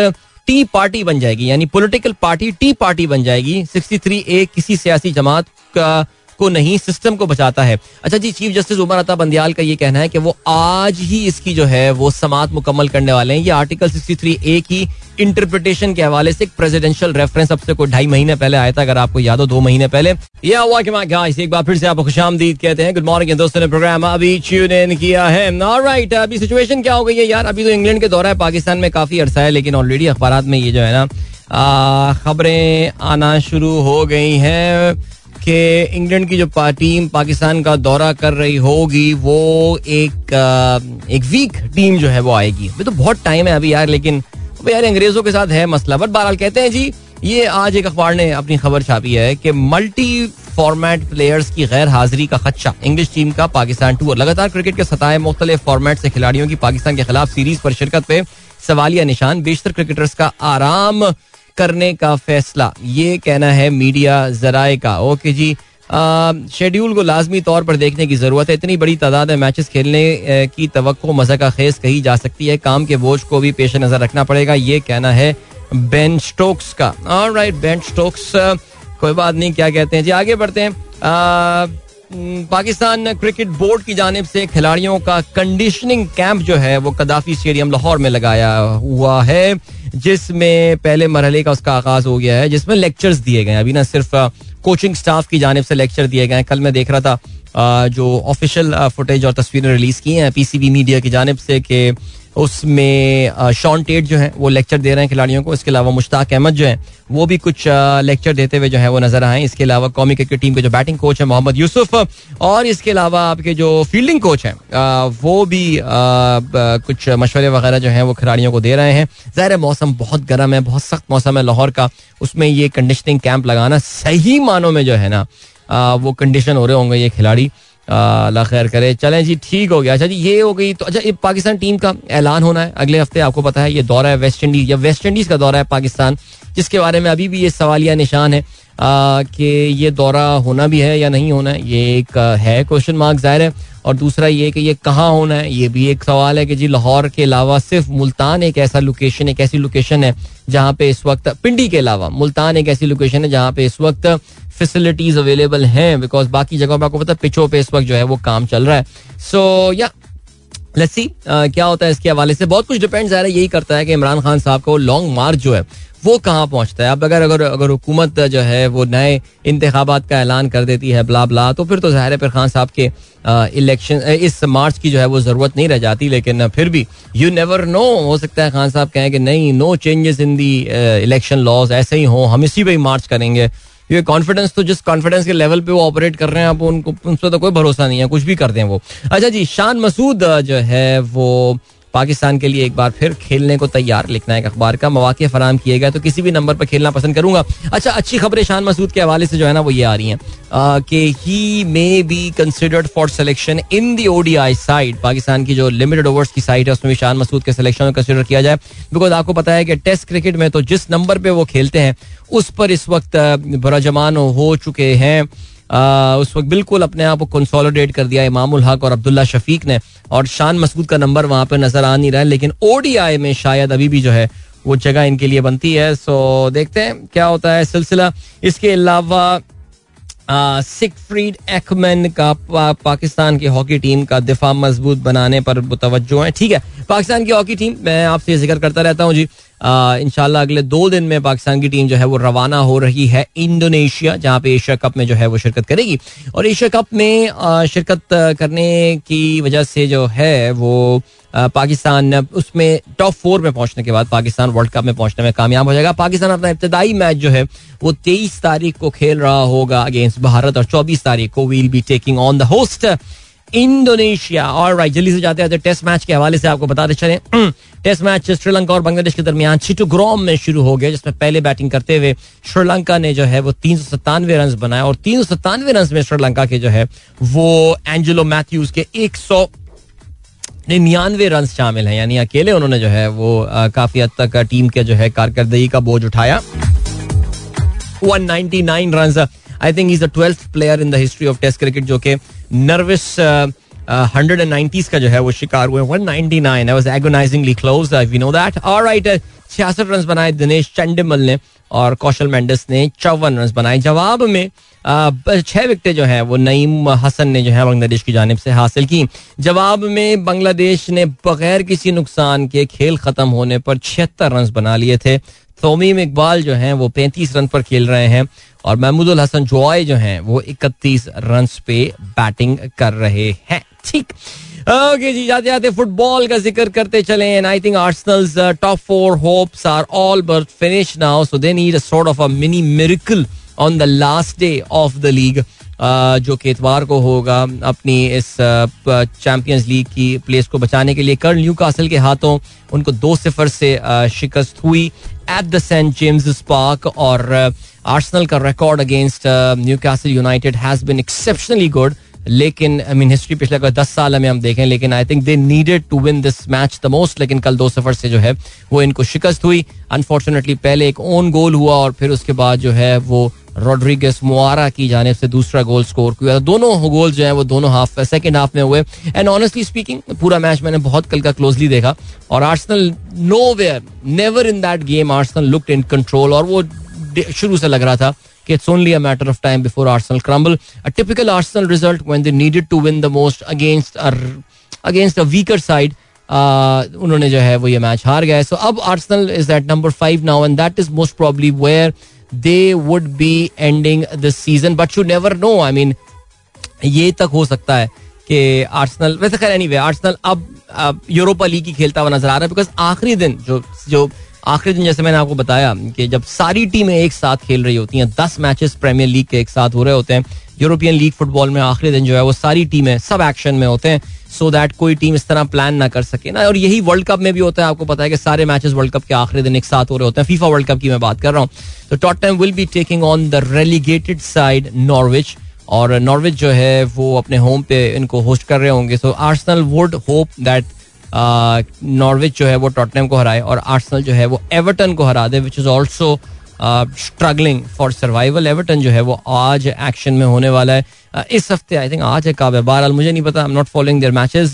[SPEAKER 1] टी पार्टी बन जाएगी, यानी पॉलिटिकल पार्टी टी पार्टी बन जाएगी। 63 ए किसी सियासी जमात का को नहीं सिस्टम को बचाता है। अच्छा जी चीफ जस्टिस उमर अता बंदियाल का ये कहना है कि वो आज ही इसकी जो है, वो समात मुकम्मल करने वाले हैं। ये आर्टिकल 63 ए की इंटरप्रिटेशन के हवाले से एक प्रेसिडेंशियल रेफरेंस अब से कोई ढाई महीने पहले आया था, अगर आपको याद हो, दो महीने पहले। यह हुआ कि गाइस एक बार फिर से आपको खुशामदीद कहते हैं। गुड मॉर्निंग दोस्तों, ने प्रोग्राम अभी ट्यून इन किया है। ऑलराइट अभी सिचुएशन क्या हो गई है यार? अभी तो इंग्लैंड के दौरा है, पाकिस्तान में काफ़ी अरसा है, लेकिन ऑलरेडी अखबार में ये जो है ना खबरें आना शुरू हो गई हैं। कि इंग्लैंड की जो टीम पाकिस्तान का दौरा कर रही होगी, वो एक एक वीक टीम जो है वो आएगी। अभी तो बहुत टाइम है अभी यार, लेकिन अभी यार अंग्रेज़ों के साथ है मसला। बट बहरहाल कहते हैं जी, ये आज एक अखबार ने अपनी खबर छापी है कि मल्टी फॉर्मेट प्लेयर्स की गैर हाजिरी का खदशा। इंग्लिश टीम का पाकिस्तान टूर। लगातार क्रिकेट के सताए मुख्तलिफ़ फॉर्मेट से खिलाड़ियों की पाकिस्तान के खिलाफ सीरीज़ पर शिरकत पे सवालिया निशान। बेशतर क्रिकेटर्स का आराम करने का फैसला। ये कहना है मीडिया जराए का। ओके जी शेड्यूल को लाजमी तौर पर देखने की ज़रूरत है। इतनी बड़ी तादाद में मैचेस खेलने की तो मज़ा का खेज कही जा सकती है। काम के बोझ को भी पेश नज़र रखना पड़ेगा, ये कहना है बेन स्टोक्स का। और राइट बेन स्टोक्स कोई बात नहीं, क्या कहते हैं जी? आगे बढ़ते हैं। पाकिस्तान क्रिकेट बोर्ड की जानब से खिलाड़ियों का कंडीशनिंग कैंप जो है, वो कदाफी स्टेडियम लाहौर में लगाया हुआ है। जिसमें पहले मरहले का उसका आगाज़ हो गया है, जिसमें लेक्चर्स दिए गए अभी ना सिर्फ़ कोचिंग स्टाफ की जानब से लेक्चर दिए गए कल मैं देख रहा था जो ऑफिशियल फुटेज और तस्वीरें रिलीज़ की हैं पीसीबी मीडिया की जानब से कि उसमें शॉन टेट जो है, वो लेक्चर दे रहे हैं खिलाड़ियों को। इसके अलावा मुश्ताक अहमद जो है, वो भी कुछ लेक्चर देते हुए जो है, वो नज़र आए। इसके अलावा कौमी क्रिकेट टीम के जो बैटिंग कोच है, मोहम्मद यूसुफ, और इसके अलावा आपके जो फील्डिंग कोच हैं वो भी कुछ मशवरे वगैरह जो है, वो खिलाड़ियों को दे रहे हैं। ज़ाहिर मौसम बहुत गर्म है, बहुत सख्त मौसम है लाहौर का। उसमें ये कंडीशनिंग कैंप लगाना सही मानों में जो है ना वो कंडीशन हो रहे होंगे ये खिलाड़ी। अल्लाह खैर करे। चलें जी, ठीक हो गया। अच्छा जी, ये हो गई तो अच्छा ये पाकिस्तान टीम का ऐलान होना है। अगले हफ़्ते आपको पता है, ये दौरा है वेस्ट इंडीज या वेस्ट इंडीज का दौरा है पाकिस्तान, जिसके बारे में अभी भी ये सवालिया निशान है कि ये दौरा होना भी है या नहीं होना है, ये एक है क्वेश्चन मार्क ज़ाहिर है। और दूसरा ये कि ये कहाँ होना है, ये भी एक सवाल है कि जी, लाहौर के अलावा सिर्फ़ मुल्तान एक ऐसा लोकेशन एक ऐसी लोकेशन है जहाँ पे इस वक्त पिंडी के अलावा मुल्तान एक ऐसी लोकेशन है जहाँ पे इस वक्त फैसिलिटीज़ अवेलेबल हैं बिकॉज़ बाकी जगहों पर आपको पता है, पिचों पे इस वक्त जो है वो काम चल रहा है। सो या लेट्स सी क्या होता है इसके हवाले से। बहुत कुछ डिपेंड ज़्यादा यही करता है कि इमरान खान साहब का लॉन्ग मार्च जो है, वो कहाँ पहुँचता है। अब अगर अगर अगर हुकूमत जो है वो नए इंतबात का ऐलान कर देती है ब्ला ब्ला तो फिर तो ज़ाहिर है फिर खान साहब के इलेक्शन इस मार्च की जो है वो ज़रूरत नहीं रह जाती, लेकिन फिर भी यू नेवर नो हो सकता है खान साहब कहें कि नहीं no changes in the election laws ऐसे ही हों, हम इसी पे ही मार्च करेंगे। ये कॉन्फिडेंस तो जिस कॉन्फिडेंस के लेवल पे वो ऑपरेट कर रहे हैं, आप उनको उन पर तो कोई भरोसा नहीं है, कुछ भी कर दें वो। अच्छा जी, शान मसूद जो है वो पाकिस्तान के लिए एक बार फिर खेलने को तैयार, लिखना है अखबार का मौके फराम किए गए तो किसी भी नंबर पर खेलना पसंद करूँगा। अच्छा अच्छी खबरें शान मसूद के हवाले से जो है ना, वो ये आ रही हैं। कि he may be considered for selection in the ODI side Pakistan की जो लिमिटेड ओवर्स की साइड है, उसमें भी शान मसूद के सिलेक्शन में कंसिडर किया जाए। बिकॉज़ आपको पता है कि टेस्ट क्रिकेट में तो जिस नंबर पर वो खेलते हैं, उस पर इस वक्त बराजमान हो चुके हैं। उस वक्त बिल्कुल अपने आप को कंसोलिडेट कर दिया इमामुल हक और अब्दुल्ला शफीक ने। और शान मसूद का नंबर वहाँ पर नज़र आ नहीं रहा है लेकिन ओडीआई में शायद अभी भी जो है वो जगह इनके लिए बनती है। सो देखते हैं क्या होता है सिलसिला। इसके अलावा सिकफ्रीड एक्मैन का पा, पाकिस्तान की हॉकी टीम का दिफा मज़बूत बनाने पर मुतवजो है। ठीक है पाकिस्तान की हॉकी टीम मैं आपसे ज़िक्र करता रहता हूँ जी। इनशाला अगले दो दिन में पाकिस्तान की टीम जो है वो रवाना हो रही है इंडोनेशिया, जहाँ पे एशिया कप में जो है वो शिरकत करेगी। और एशिया कप में शिरकत करने की वजह से जो है वो पाकिस्तान उसमें टॉप फोर में पहुँचने के बाद पाकिस्तान वर्ल्ड कप में पहुँचने में कामयाब हो जाएगा। पाकिस्तान अपना इब्तदाई मैच जो है वो तेईस तारीख को खेल रहा होगा अगेंस्ट भारत और चौबीस तारीख को will be taking on the host Indonesia. और राइट जल्दी से जाते हैं टेस्ट मैच के हवाले से आपको बताते चले। टेस्ट मैच श्रीलंका और बांग्लादेश के दरमियान चिटुग्रोम में शुरू हो गया, जिसमें पहले बैटिंग करते हुए श्रीलंका ने जो है वो तीन सौ सत्तानवे रन बनाए और तीन सौ सत्तानवे रन में श्रीलंका के जो है वो एंजेलो मैथ्यूज के एक सौ निन्यानवे रन शामिल हैं। यानी अकेले उन्होंने जो है वो काफ़ी हद तक टीम के जो है कारकर्दगी का बोझ उठाया। 199 run I think is the twelfth player in the history of test cricket जो कि नर्वस हंड्रेड एंड नाइनटीज का जो है वो शिकार हुए one ninety nine was agonisingly close we know that और राइट छियासठ रन बनाए दिनेश चंडीमल ने और कौशल मेंडस ने चौवन रन बनाए। जवाब में छह विकेटें जो है वो नईम हसन ने जो है बांग्लादेश की जानब से हासिल की। जवाब में बांग्लादेश ने बगैर किसी नुकसान के खेल खत्म होने पर छिहत्तर रन बना लिए थे। तोमीम इकबाल जो हैं वो पैंतीस रन पर खेल रहे हैं। और महमूदुल हसन जॉय जो हैं, वो इकतीस रन पे बैटिंग कर रहे हैं। ठीक। ओके जी, जाते जाते फुटबॉल का ज़िक्र करते चले। And I think Arsenal's top four hopes are all but finish now so they need a sort of a mini miracle on the last day of the league जो कि इतवार को होगा अपनी इस चैंपियंस लीग की प्लेस को बचाने के लिए। कर न्यू कासल के हाथों उनको दो सिफर से शिकस्त हुई। At the St James Park और आर्सनल का record against Newcastle United has been exceptionally good लेकिन आई मीन हिस्ट्री पिछले कोई दस साल में हम देखें, लेकिन I think they needed to win this match the most लेकिन कल दो सफ़र से जो है, वो इनको शिकस्त हुई। अनफॉर्चुनेटली पहले एक ओन गोल हुआ और फिर उसके बाद जो है, वो रोड्रिगस मुआरा की जानब से दूसरा गोल स्कोर किया। दोनों गोल जो है, वो दोनों हाफ़ सेकेंड हाफ़ में हुए। एंड ऑनेस्टली स्पीकिंग पूरा मैच मैंने बहुत कल का क्लोजली देखा। और Arsenal nowhere never in that game Arsenal looked in control और वो शुरू से लग रहा था कि it's only a matter of time before Arsenal crumble a typical Arsenal result when they needed to win the most against against a weaker side उन्होंने जो है वो ये मैच हार गए सो अब Arsenal is that number five now and that is most probably where they would be ending this season but you never know I mean ये तक हो सकता है कि आर्सनल वैसे खैर एनीवे आर्सनल अब यूरोपा लीग की खेलता हुआ नज़र आ रहा है बिकॉज़ आखिरी दिन जो जो आखिरी दिन जैसे मैंने आपको बताया कि जब सारी टीमें एक साथ खेल रही होती हैं, दस मैचेस प्रीमियर लीग के एक साथ हो रहे होते हैं यूरोपियन लीग फुटबॉल में आखिरी दिन जो है वो सारी टीमें सब एक्शन में होते हैं सो so दैट कोई टीम इस तरह प्लान ना कर सके ना। और यही वर्ल्ड कप में भी होता है, आपको पता है कि सारे मैचेस वर्ल्ड कप के आखिरी दिन एक साथ हो रहे होते हैं। फीफा वर्ल्ड कप की मैं बात कर रहा हूँ। तो Tottenham will be taking on the relegated side Norwich और नॉर्विच जो है वो अपने होम पे इनको होस्ट कर रहे होंगे। So Arsenal would hope that Norwich जो है वो टॉटनम को हराए और आर्सनल जो है वो एवर्टन को हरा दे which is also struggling for survival Everton जो है वो आज एक्शन में होने वाला है। uh, इस हफ़्ते आई थिंक आज है कब है बहरहाल मुझे नहीं पता I am not following their matches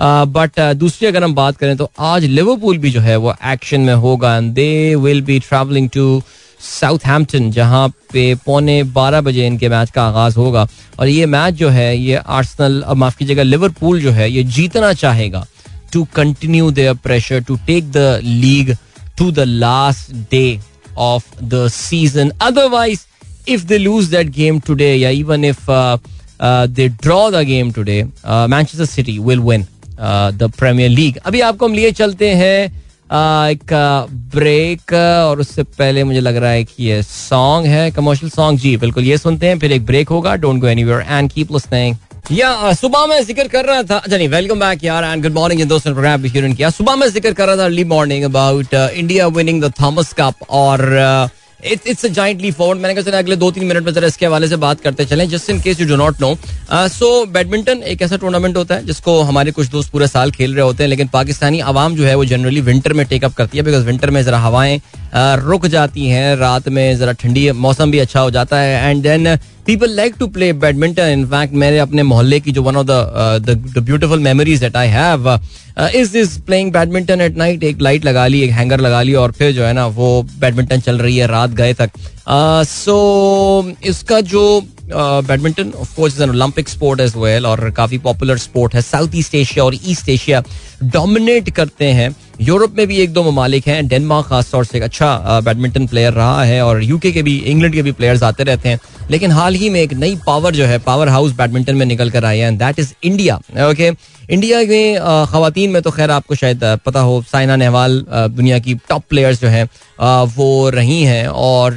[SPEAKER 1] but दूसरी अगर हम बात करें तो आज लिवरपूल भी जो है वो एक्शन में होगा and they will be travelling to Southampton जहाँ पे पौने बारह बजे इनके मैच का आगाज़ होगा। और ये मैच जो है ये आर्सनल माफ़ कीजिएगा लिवरपूल जो है ये जीतना चाहेगा। To continue their pressure to take the league to the last day of the season. Otherwise, if they lose that game today, yeah, even if uh, uh, they draw the game today, uh, Manchester City will win uh, the Premier League. अभी आपको हम लिए चलते हैं uh, एक break uh, और उससे पहले मुझे लग रहा है कि ये सॉन्ग है कमर्शियल सॉन्ग जी बिल्कुल ये सुनते हैं फिर एक ब्रेक होगा don't go anywhere and keep listening या सुबह में ज़िक्र कर रहा था अच्छा नहीं वेलकम बैक यार एंड गुड मॉर्निंग दोस्तों प्रोग्राम भी किया। सुबह में ज़िक्र कर रहा था early morning about India winning the Thomas Cup और it's it's a giant leap forward मैंने कहा अगले दो तीन मिनट में जरा इसके हवाले से बात करते चले just in case you do not know so badminton एक ऐसा टूर्नामेंट होता है जिसको हमारे कुछ दोस्त पूरे साल खेल रहे होते हैं, लेकिन पाकिस्तानी आवाम जो है वो जनरली विंटर में टेकअप करती है बिकॉज़ विंटर में जरा हवाएँ रुक जाती हैं, रात में जरा ठंडी मौसम भी अच्छा हो जाता है and then people like to play badminton in fact मेरे अपने मोहल्ले की जो one of the beautiful memories that I have is is playing badminton at night एक लाइट लगा ली एक हैंगर लगा ली और फिर जो है ना वो बैडमिंटन चल रही है रात गए तक। सो uh, so, इसका जो badminton of course is an Olympic sport as well और काफ़ी पॉपुलर स्पोर्ट है। साउथ ईस्ट एशिया और ईस्ट एशिया डोमिनेट करते हैं। यूरोप में भी एक दो ममालिक हैं डेनमार्क खासतौर से एक अच्छा बैडमिंटन प्लेयर रहा है और यूके के भी इंग्लैंड के भी प्लेयर्स आते रहते हैं। लेकिन हाल ही में एक नई पावर जो है पावर हाउस बैडमिंटन में निकल कर आई है and that is India okay India में खातन में तो खैर आपको शायद पता हो, साइना नेहवाल दुनिया की टॉप प्लेयर्स जो हैं वो रही हैं और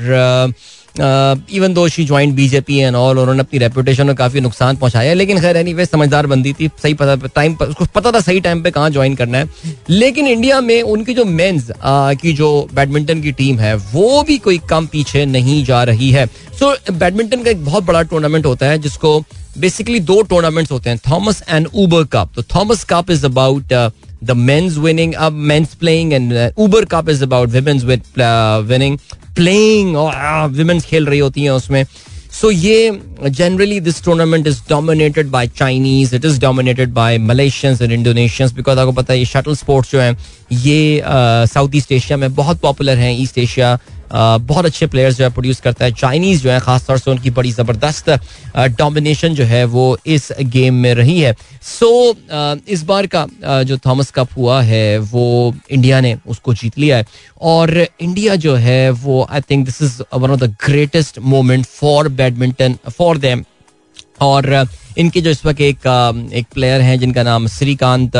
[SPEAKER 1] even though she joined BJP and all उन्होंने अपनी रेपुटेशन में काफ़ी नुकसान पहुँचाया लेकिन खैर एनी वे समझदार बंदी थी सही पता टाइम उसको पता था सही टाइम पे कहाँ ज्वाइन करना है। लेकिन इंडिया में उनकी जो मेंस की जो बैडमिंटन की टीम है वो भी कोई कम पीछे नहीं जा रही है। सो so, बैडमिंटन का एक बहुत बड़ा टूर्नामेंट होता है जिसको बेसिकली दो टूर्नामेंट्स होते हैं थॉमस एंड ऊबर कप तो Thomas Cup is about the men's winning अब men's playing and Uber Cup is about women's winning playing और विमेंस खेल रही होती हैं उसमें। सो ये generally this tournament is dominated by Chinese it is dominated by Malaysians and Indonesians because आपको पता है ये शटल स्पोर्ट्स जो हैं, ये साउथ ईस्ट एशिया में बहुत पॉपुलर हैं ईस्ट एशिया बहुत अच्छे प्लेयर्स जो है प्रोड्यूस करता है। चाइनीज़ जो है खासतौर से उनकी बड़ी ज़बरदस्त डोमिनेशन जो है वो इस गेम में रही है। सो so, इस बार का जो थॉमस कप हुआ है वो इंडिया ने उसको जीत लिया है। और इंडिया जो है वो I think this is one of the greatest moment for badminton for them और इनके जो इस वक्त एक एक प्लेयर हैं जिनका नाम श्रीकांत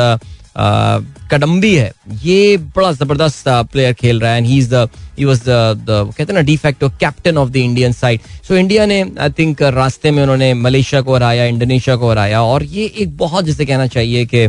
[SPEAKER 1] कदम्बी है। ये बड़ा ज़बरदस्त प्लेयर खेल रहा है and he is the he was the कहते हैं ना de facto captain of the Indian side so India ने आई थिंक रास्ते में उन्होंने मलेशिया को हराया, इंडोनेशिया को हराया और ये एक बहुत, जिसे कहना चाहिए कि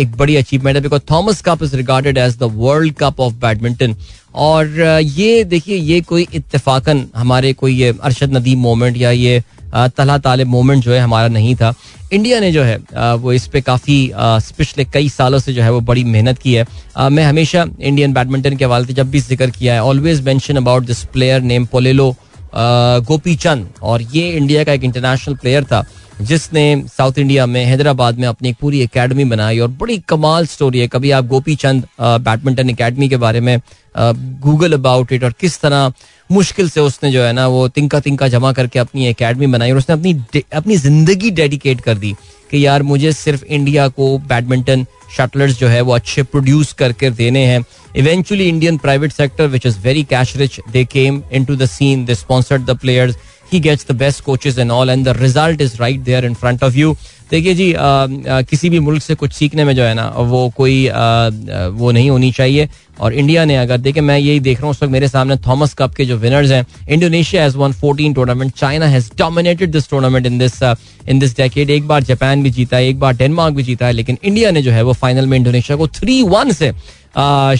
[SPEAKER 1] एक बड़ी अचीवमेंट है because Thomas Cup is regarded as the World Cup of badminton और ये देखिए, ये कोई इत्तेफाकन हमारे कोई ये अरशद नदीम मोमेंट या ये तला ताले मोमेंट जो है हमारा नहीं था। इंडिया ने जो है वो इस पे काफ़ी पिछले कई सालों से जो है वो बड़ी मेहनत की है। मैं हमेशा इंडियन बैडमिंटन के हवाले से जब भी ज़िक्र किया है always mention about this player name Pullela Gopi Chand और ये इंडिया का एक इंटरनेशनल प्लेयर था, जिसने साउथ इंडिया में, हैदराबाद में अपनी एक पूरी एकेडमी बनाई। और बड़ी कमाल स्टोरी है। कभी आप गोपी चंद बैडमिंटन एकेडमी के बारे में गूगल अबाउट इट और किस तरह मुश्किल से उसने जो है ना वो तिंका तिंका जमा करके अपनी एकेडमी बनाई और उसने अपनी अपनी ज़िंदगी डेडिकेट कर दी कि यार मुझे सिर्फ़ इंडिया को बैडमिंटन शटलर्स जो है वो अच्छे प्रोड्यूस करके देने हैं। Eventually Indian private sector which is very cash rich they came into the scene they sponsored the players he gets the best coaches and all and the result is right there in front of you देखिए जी आ, आ, किसी भी मुल्क से कुछ सीखने में जो है ना वो कोई आ, वो नहीं होनी चाहिए। और इंडिया ने अगर देखे मैं यही देख रहा हूँ उस वक्त मेरे सामने थॉमस कप के जो विनर्स हैं Indonesia has won 14 tournament China has dominated this tournament in this in this decade एक बार जापान भी जीता है एक बार डेनमार्क भी जीता है लेकिन इंडिया ने जो है वो फाइनल में इंडोनेशिया को थ्री वन से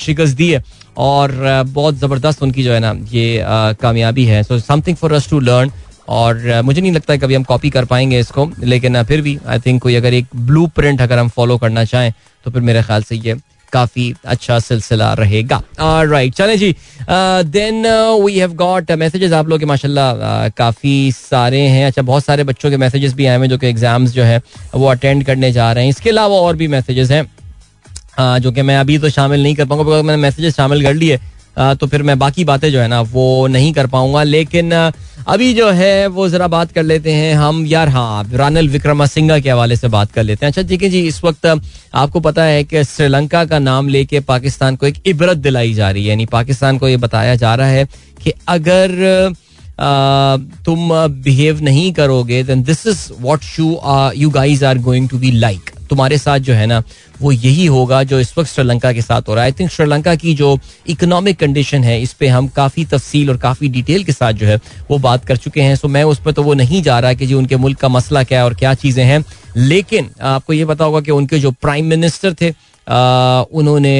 [SPEAKER 1] शिकस्त दी है। और बहुत ज़बरदस्त उनकी जो है ना ये कामयाबी है। So something for us to learn और मुझे नहीं लगता है कभी हम कॉपी कर पाएँगे इसको, लेकिन फिर भी आई थिंक कोई अगर एक ब्लू अगर हम फॉलो करना चाहें तो फिर मेरे ख्याल से ये काफ़ी अच्छा सिलसिला रहेगा। राइट चले जी। Then we have got messages आप लोग के माशाल्लाह काफ़ी सारे हैं। अच्छा बहुत सारे बच्चों के मैसेजेस भी आए हैं, जो कि एग्ज़ाम्स जो है, वो अटेंड करने जा रहे हैं। इसके अलावा और भी मैसेजेस हैं जो कि मैं अभी तो शामिल नहीं कर पाऊँगा बिकॉज़ मैंने मैसेजेस शामिल कर लिए। तो फिर मैं बाकी बातें जो है ना वो नहीं कर पाऊँगा। लेकिन अभी जो है वो जरा बात कर लेते हैं हम। यार हाँ रानल विक्रमा सिंगा के हवाले से बात कर लेते हैं। अच्छा ठीक है जी इस वक्त आपको पता है कि श्रीलंका का नाम लेके पाकिस्तान को एक इबरत दिलाई जा रही है। यानी पाकिस्तान को ये बताया जा रहा है कि अगर आ, तुम बिहेव नहीं करोगे then this is what you you guys are going to be like तुम्हारे साथ जो है ना, वो यही होगा जो इस वक्त श्रीलंका के साथ हो रहा है। आई थिंक श्रीलंका की जो इकोनॉमिक कंडीशन है, इस पर हम काफ़ी तफसील और काफ़ी डिटेल के साथ जो है, वो बात कर चुके हैं। सो मैं उस पर तो वो नहीं जा रहा कि जी उनके मुल्क का मसला क्या है और क्या चीज़ें हैं। लेकिन आपको ये पता होगा कि उनके जो प्राइम मिनिस्टर थे उन्होंने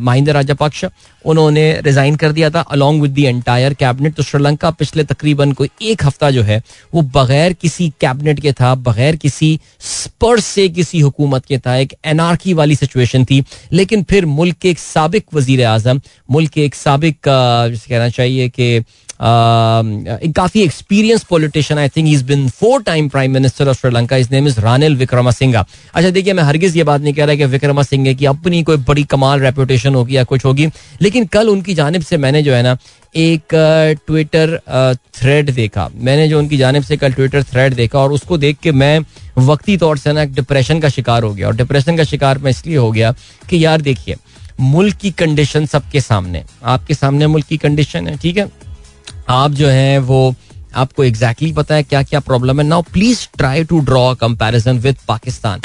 [SPEAKER 1] महिंदा राजापक्ष, उन्होंने रिजाइन कर दिया था along with the entire cabinet तो श्रीलंका पिछले तकरीबन कोई एक हफ़्ता जो है, वो बगैर किसी कैबिनेट के था, बगैर किसी स्पर्श से किसी हुकूमत के था। एक एनआरकी वाली सिचुएशन थी। लेकिन फिर मुल्क के एक सबक वज़ीर आज़म मुल्क के एक सबक कहना चाहिए कि काफ़ी experience politician I think is been four time prime minister of Sri Lanka his name is Ranil Wickremesinghe अच्छा देखिए, मैं हरगिज ये बात नहीं कह रहा कि विक्रमा सिंह की अपनी कोई बड़ी कमाल रेपुटेशन होगी या कुछ होगी, लेकिन कल उनकी जानब से मैंने जो है ना, एक ट्विटर थ्रेड देखा। मैंने जो उनकी जानब से कल ट्विटर थ्रेड देखा और उसको देख के मैं वक्ती तौर से ना डिप्रेशन का शिकार हो गया। और डिप्रेशन का शिकार मैं इसलिए हो गया कि यार देखिए, मुल्क की कंडीशन सबके सामने। आपके सामने मुल्क की कंडीशन है, ठीक है? आप जो है वो, आपको एग्जैक्टली exactly पता है क्या क्या प्रॉब्लम है now please try to draw comparison with Pakistan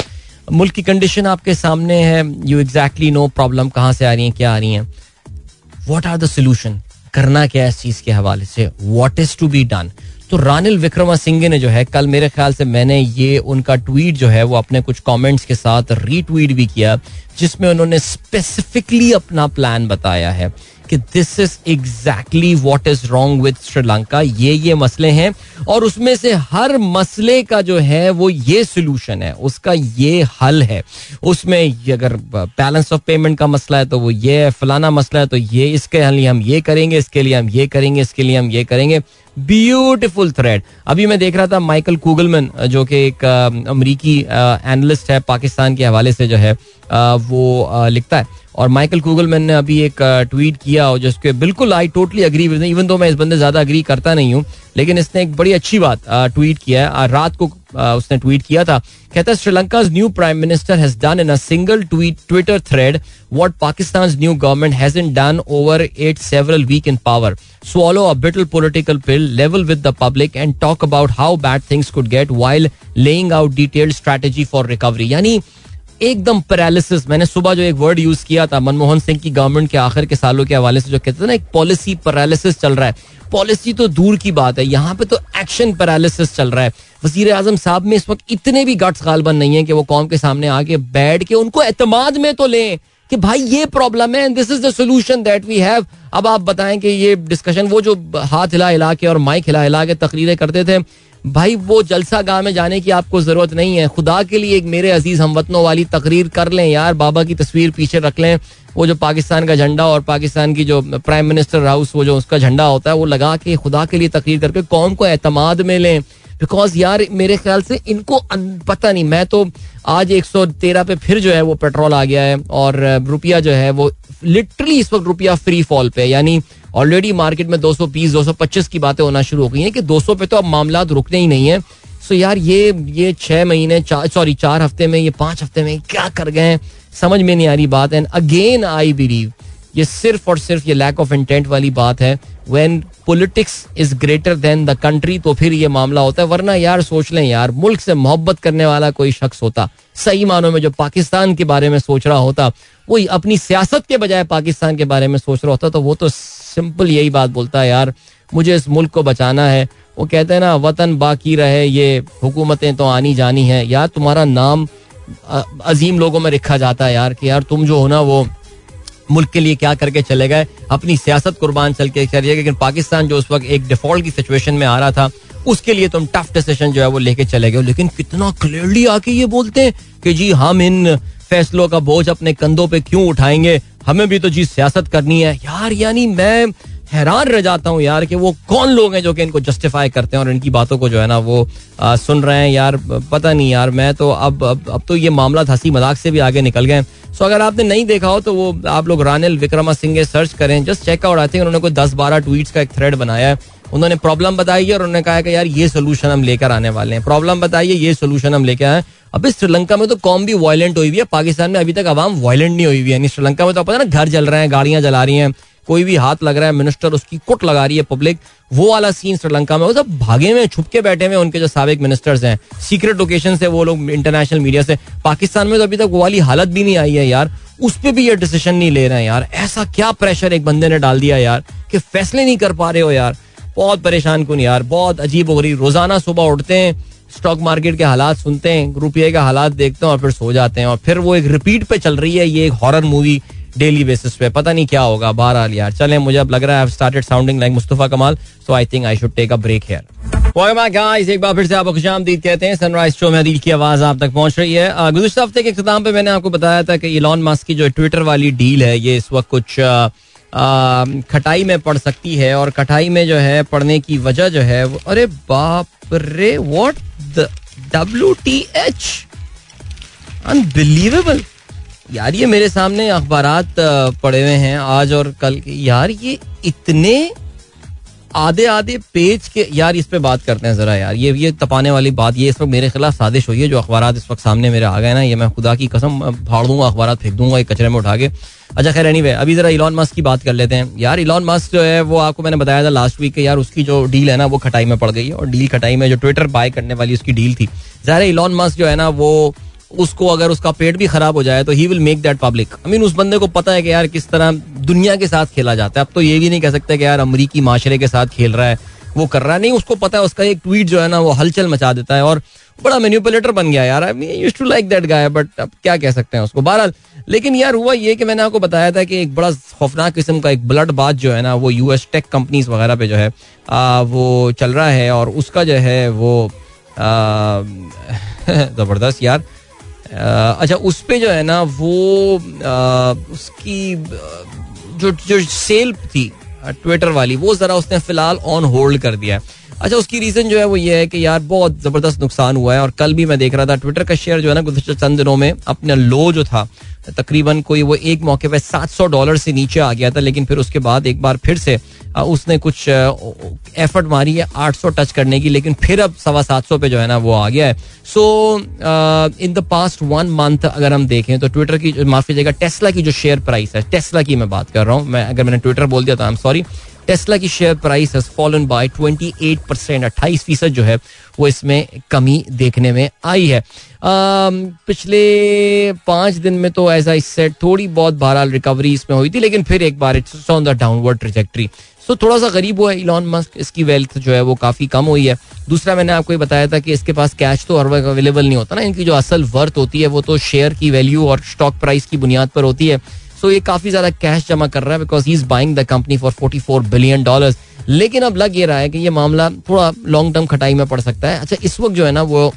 [SPEAKER 1] मुल्क की कंडीशन आपके सामने है। यू एग्जैक्टली नो प्रॉब्लम कहाँ से आ रही है, क्या आ रही है। वॉट आर द सोल्यूशन करना क्या है इस चीज़ के हवाले से? What is to be done तो रानिल विक्रमा सिंह ने जो है, कल मेरे ख्याल से मैंने ये उनका ट्वीट जो है, वो अपने कुछ कमेंट्स के साथ रीट्वीट भी किया, जिसमें उन्होंने स्पेसिफिकली अपना प्लान बताया है। कि this is exactly what is wrong with Sri Lanka ये ये मसले हैं और उसमें से हर मसले का जो है वो ये सोल्यूशन है। उसका ये हल है। उसमें अगर बैलेंस ऑफ़ पेमेंट का मसला है तो वो ये है, फलाना मसला है तो ये, इसके लिए हम ये करेंगे, इसके लिए हम ये करेंगे, इसके लिए हम ये करेंगे। ब्यूटिफुल थ्रेड अभी मैं देख रहा था माइकल कूगलमैन जो कि एक अमरीकी एनालिस्ट है, पाकिस्तान के हवाले से जो है वो लिखता है। और माइकल कूगलमैन ने अभी एक ट्वीट किया और जिसके बिल्कुल I totally agree with even though मैं इस बंदे ज़्यादा अग्री करता नहीं हूँ लेकिन इसने एक बड़ी अच्छी बात ट्वीट किया है रात को उसने ट्वीट किया था कहता है Sri Lanka new prime minister has done in a single tweet Twitter thread what Pakistan new government hasn't done over it several week in power swallow a bitter political pill, level with the public and talk about how bad things could get while laying out detailed strategy for recovery. यानी एकदम paralysis मैंने सुबह जो एक word use किया था, मनमोहन सिंह की government के आखिर के सालों के हवाले से जो कहते थे ना, एक पॉलिसी पैरालिसिस चल रहा है। पॉलिसी तो दूर की बात है, यहाँ पे तो एक्शन पैरालिसिस चल रहा है। वज़ीर आज़म साहब में इस वक्त इतने भी गट्स गालबन नहीं है कि वो कौम के सामने आके बैठ के उनको एतमाद में तो लें कि भाई ये प्रॉब्लम है this is the solution that we have अब आप बताएँ कि ये डिस्कशन वो जो हाथ हिला हिला के और माइक हिला हिला के तकरीरें करते थे भाई, वो जलसा गाह में जाने की आपको ज़रूरत नहीं है। खुदा के लिए एक मेरे अज़ीज़ हमवतनों वाली तकरीर कर लें यार। बाबा की तस्वीर पीछे रख लें। वो जो पाकिस्तान का झंडा और पाकिस्तान की जो प्राइम मिनिस्टर हाउस वो जो उसका झंडा होता है, वो लगा के खुदा के लिए तकरीर करके कौम को एतमाद में लें। बिकॉज़ यार, मेरे ख्याल से इनको पता नहीं, मैं तो आज 113 पे फिर जो है वो पेट्रोल आ गया है और रुपया जो है वो लिटरली इस वक्त रुपया फ्री फॉल पे यानी ऑलरेडी मार्केट में 220 225 की बातें होना शुरू हो गई हैं कि 200 पे तो अब मामला रुकने ही नहीं है। सो यार ये ये छह महीने सॉरी चार हफ़्ते में, ये पाँच हफ़्ते में क्या कर गए समझ में नहीं आ रही बात। एंड अगेन आई बिलीव ये सिर्फ़ और सिर्फ़ ये लैक ऑफ़ इंटेंट वाली बात है। When politics is greater than the country तो फिर ये मामला होता है। वरना यार सोच लें यार, मुल्क से मोहब्बत करने वाला कोई शख्स होता। सही मानों में जो पाकिस्तान के बारे में सोच रहा होता वो अपनी सियासत के बजाय पाकिस्तान के बारे में सोच रहा होता तो वो तो सिंपल यही बात बोलता है, यार, मुझे इस मुल्क को बचाना है। वो कहते हैं ना, वतन बाकी रहे, ये हुकूमतें तो आनी जानी है। यार, तुम्हारा नाम अजीम लोगों में लिखा जाता है यार, कि यार, तुम जो हो ना, वो मुल्क के लिए क्या करके चले गए, अपनी सियासत कुर्बान चल के चलिए लेकिन पाकिस्तान जो उस वक्त एक डिफ़ॉल्ट की सिचुएशन में आ रहा था, उसके लिए तुम टफ डिसीज़न जो है वो लेके चले गए लेकिन कितना क्लियरली आके ये बोलते हैं कि, जी, हम इन फैसलों का बोझ अपने कंधों पे क्यों उठाएँगे? हमें भी तो जी सियासत करनी है। यार यानी मैं हैरान रह जाता हूँ यार कि वो कौन लोग हैं जो कि इनको जस्टिफाई करते हैं और इनकी बातों को जो है ना वो आ, सुन रहे हैं। यार पता नहीं यार मैं तो अब अब, अब तो ये मामला हँसी मज़ाक से भी आगे निकल गए। सो अगर आपने नहीं देखा हो तो वो आप लोग रानिल विक्रमा सिंह सर्च करें जस्ट चेक आउट आते हैं उन्होंने कोई दस बारह ट्वीट्स का एक थ्रेड बनाया है। उन्होंने प्रॉब्लम बताई है और उन्होंने कहा कि यार ये सोल्यूशन हम लेकर आने वाले हैं। प्रॉब्लम बताइए ये सोल्यूशन हम लेकर आए अभी श्रीलंका में तो कॉम भी वायलेंट हुई हुई है, पाकिस्तान में अभी तक आवाम वायलेंट नहीं हुई हुई है। श्रीलंका में तो पता ना, घर जल रहे हैं, गाड़ियाँ जला रही हैं, कोई भी हाथ लग रहा है मिनिस्टर उसकी कुट लगा रही है पब्लिक वो वाला सीन श्रीलंका में, वो सब भागे में छुपके बैठे हुए उनके जो सबक मिनिस्टर्स हैं। सीक्रेट लोकेशन से वो लोग इंटरनेशनल मीडिया से। पाकिस्तान में तो अभी तक वो वाली हालत भी नहीं आई है यार। उस पर भी ये डिसीज़न नहीं ले रहे हैं यार। ऐसा क्या प्रेशर एक बंदे ने डाल दिया यार, कि फैसले नहीं कर पा रहे हो यार। बहुत परेशान कौन यार, बहुत अजीब हो रही, रोज़ाना सुबह उठते हैं स्टॉक मार्केट के हालात सुनते हैं, रुपये के हालात देखते हैं और फिर सो जाते हैं और फिर वो एक रिपीट पे चल रही है, ये एक हॉरर मूवी डेली बेसिस पे। पता नहीं क्या होगा, बहरहाल यार। चले, मुझे अब लग रहा है started sounding like Mustafa Kamal so I think I should take a break here एक बार फिर से आपको खुश आमदीद कहते हैं सनराइज शो में अदील की आवाज़ आप तक पहुँच रही है। गुजशत हफ़्ते के इख्ताम पे मैंने आपको बताया था कि इलॉन मस्क की जो ट्विटर वाली डील है, ये इस वक्त कुछ खटाई में पड़ सकती है और कटाई में जो है पढ़ने की वजह जो है वो अरे बाप रे what the W T H unbelievable यार, ये मेरे सामने अखबार पड़े हुए हैं आज और कल यार, ये इतने आधे आधे पेज के यार, इस पे बात करते हैं जरा यार। ये ये तपाने वाली बात, ये इस वक्त मेरे खिलाफ साजिश हुई है, जो अखबार इस वक्त सामने मेरे आ गए ना, ये मैं खुदा की कसम फाड़ दूँगा अखबार फेंक दूँगा, एक कचरे में उठा के। अच्छा खैर एनी अभी जरा इलॉन मस्क की बात कर लेते हैं। यार इलॉन मस्क जो है, वो आपको मैंने बताया था लास्ट वीक के यार, उसकी जो डील है ना, वो खटाई में पड़ गई है। और डील खटाई में जो ट्विटर बाय करने वाली उसकी डील थी। जहर इलॉन मस्क जो है ना, वो उसको अगर उसका पेट भी खराब हो जाए तो he will make that public I mean उस बंदे को पता है कि यार किस तरह दुनिया के साथ खेला जाता है। अब तो ये भी नहीं कह सकते कि यार अमरीकी माशरे के साथ खेल रहा है वो कर रहा है। नहीं उसको पता है उसका एक ट्वीट जो है ना वो हलचल मचा देता है और बड़ा मेन्यूपुलेटर बन गया यार। I used to like that guy but अब क्या कह सकते हैं उसको? बहरहाल लेकिन यार हुआ ये कि मैंने आपको बताया था कि एक बड़ा खौफनाक किस्म का एक ब्लड बात जो है ना वो यूएस टेक कंपनीज़ वगैरह पे जो है आ, वो चल रहा है और उसका जो है वो ज़बरदस्त यार। अच्छा उस पर जो है ना, वो उसकी जो जो सेल थी ट्विटर वाली, वो जरा उसने फ़िलहाल ऑन होल्ड कर दिया है। अच्छा उसकी रीजन जो है वो ये है कि यार, बहुत ज़बरदस्त नुकसान हुआ है और कल भी मैं देख रहा था ट्विटर का शेयर जो है ना, गुजशत चंद दिनों में अपना लो जो था तकरीबन कोई वो एक मौके पे 700 डॉलर से नीचे आ गया था, लेकिन फिर उसके बाद एक बार फिर से उसने कुछ एफर्ट मारी है 800 टच करने की, लेकिन फिर अब सवा सात सौ पे जो है ना वो आ गया है। So in the past one month अगर हम देखें तो ट्विटर की, माफ़ कीजिएगा टेस्ला की जो शेयर प्राइस है टेस्ला की मैं बात कर रहा हूँ, मैं, अगर मैंने ट्विटर बोल दिया तो आई एम सॉरी टेस्ला की share price has fallen by 28 percent अट्ठाईस फ़ीसद जो है, वो इसमें कमी देखने में आई है। पिछले पाँच दिन में तो ऐसा इससे थोड़ी बहुत बहरहाल रिकवरी इसमें हुई थी, लेकिन फिर एक बार it's on the downward trajectory सो थोड़ा सा गरीब हुआ है इलॉन मस्क इसकी वेल्थ जो है वो काफ़ी कम हुई है। दूसरा, मैंने आपको ये बताया था कि इसके पास कैश तो हर वक्त अवेलेबल नहीं होता ना, इनकी जो असल वर्थ होती है, वो तो शेयर की वैल्यू और स्टॉक प्राइस की बुनियाद पर होती है। सो ये काफ़ी ज़्यादा कैश जमा कर रहा है because he is buying the company for forty four billion dollar लेकिन अब लग ये रहा है कि ये मामला थोड़ा लॉन्ग टर्म खटाई में पड़ सकता है। अच्छा इस वक्त जो है ना, वो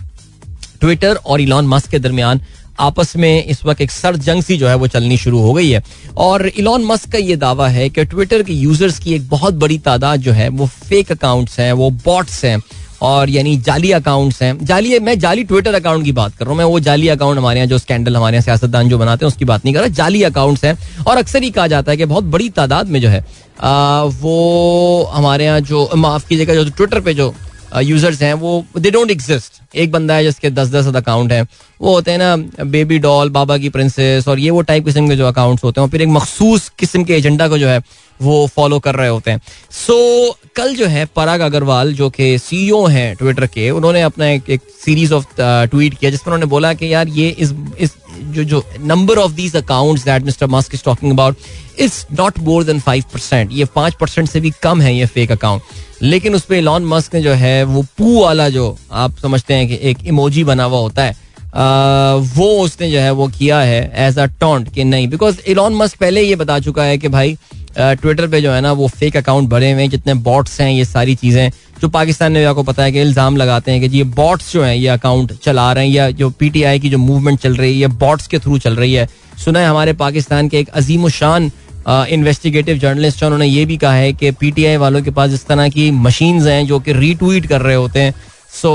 [SPEAKER 1] ट्विटर और इलॉन मस्क के दरमियान आपस में इस वक्त एक सर जंग सी जो है, वो चलनी शुरू हो गई है। और इलॉन मस्क का ये दावा है कि ट्विटर के यूज़र्स की एक बहुत बड़ी तादाद जो है, वो फेक अकाउंट्स हैं, वो बॉट्स हैं। और यानी जाली अकाउंट्स हैं। जाली मैं जाली ट्विटर अकाउंट की बात कर रहा हूँ। मैं वो जाली अकाउंट हमारे यहाँ जो स्कैंडल हमारे यहाँ सियासतदान जो बनाते हैं उसकी बात नहीं कर रहा। जाली अकाउंट्स हैं। और अक्सर ही कहा जाता है कि बहुत बड़ी तादाद में जो है आ, वो हमारे यहाँ जो माफ़ कीजिएगा जो ट्विटर पे जो यूज़र्स हैं वो दे डोंट एग्जिस्ट एक बंदा है जिसके दस दस अकाउंट हैं वो होते हैं ना बेबी डॉल बाबा की प्रिंसेस और ये वो टाइप किस्म के जो अकाउंट्स होते हैं और फिर एक मखसूस किस्म के एजेंडा को जो है वो फॉलो कर रहे होते हैं। सो so, कल जो है पराग अग्रवाल जो कि सीईओ हैं ट्विटर के उन्होंने अपना एक, एक सीरीज़ ऑफ़ ट्वीट किया जिसमें उन्होंने बोला कि यार ये इस इस जो जो number of these accounts that mister Musk is talking about is not more than five percent ये पाँच परसेंट से भी कम है ये फेक अकाउंट लेकिन उस पर लॉन मस्क जो है वो पू वाला जो आप समझते हैं कि एक इमोजी बना हुआ होता है आ, वो उसने जो है वो किया है एज अ टॉन्ट कि नहीं. बिकॉज़ इलॉन मस्क पहले ये बता चुका है कि भाई ट्विटर पे जो है ना, वो फेक अकाउंट भरे हुए हैं जितने बॉट्स हैं, ये सारी चीज़ें जो पाकिस्तान ने आपको पता है कि इल्ज़ाम लगाते हैं कि ये बॉट्स जो हैं, ये अकाउंट चला रहे हैं, या जो पीटीआई की जो मूवमेंट चल रही है, ये बॉट्स के थ्रू चल रही है। सुना है हमारे पाकिस्तान के एक अजीम शान इन्वेस्टिगेटिव जर्नलिस्ट उन्होंने ये भी कहा है कि पीटीआई वालों के पास इस तरह की मशीन्स हैं, जो कि रीट्वीट कर रहे होते हैं। सो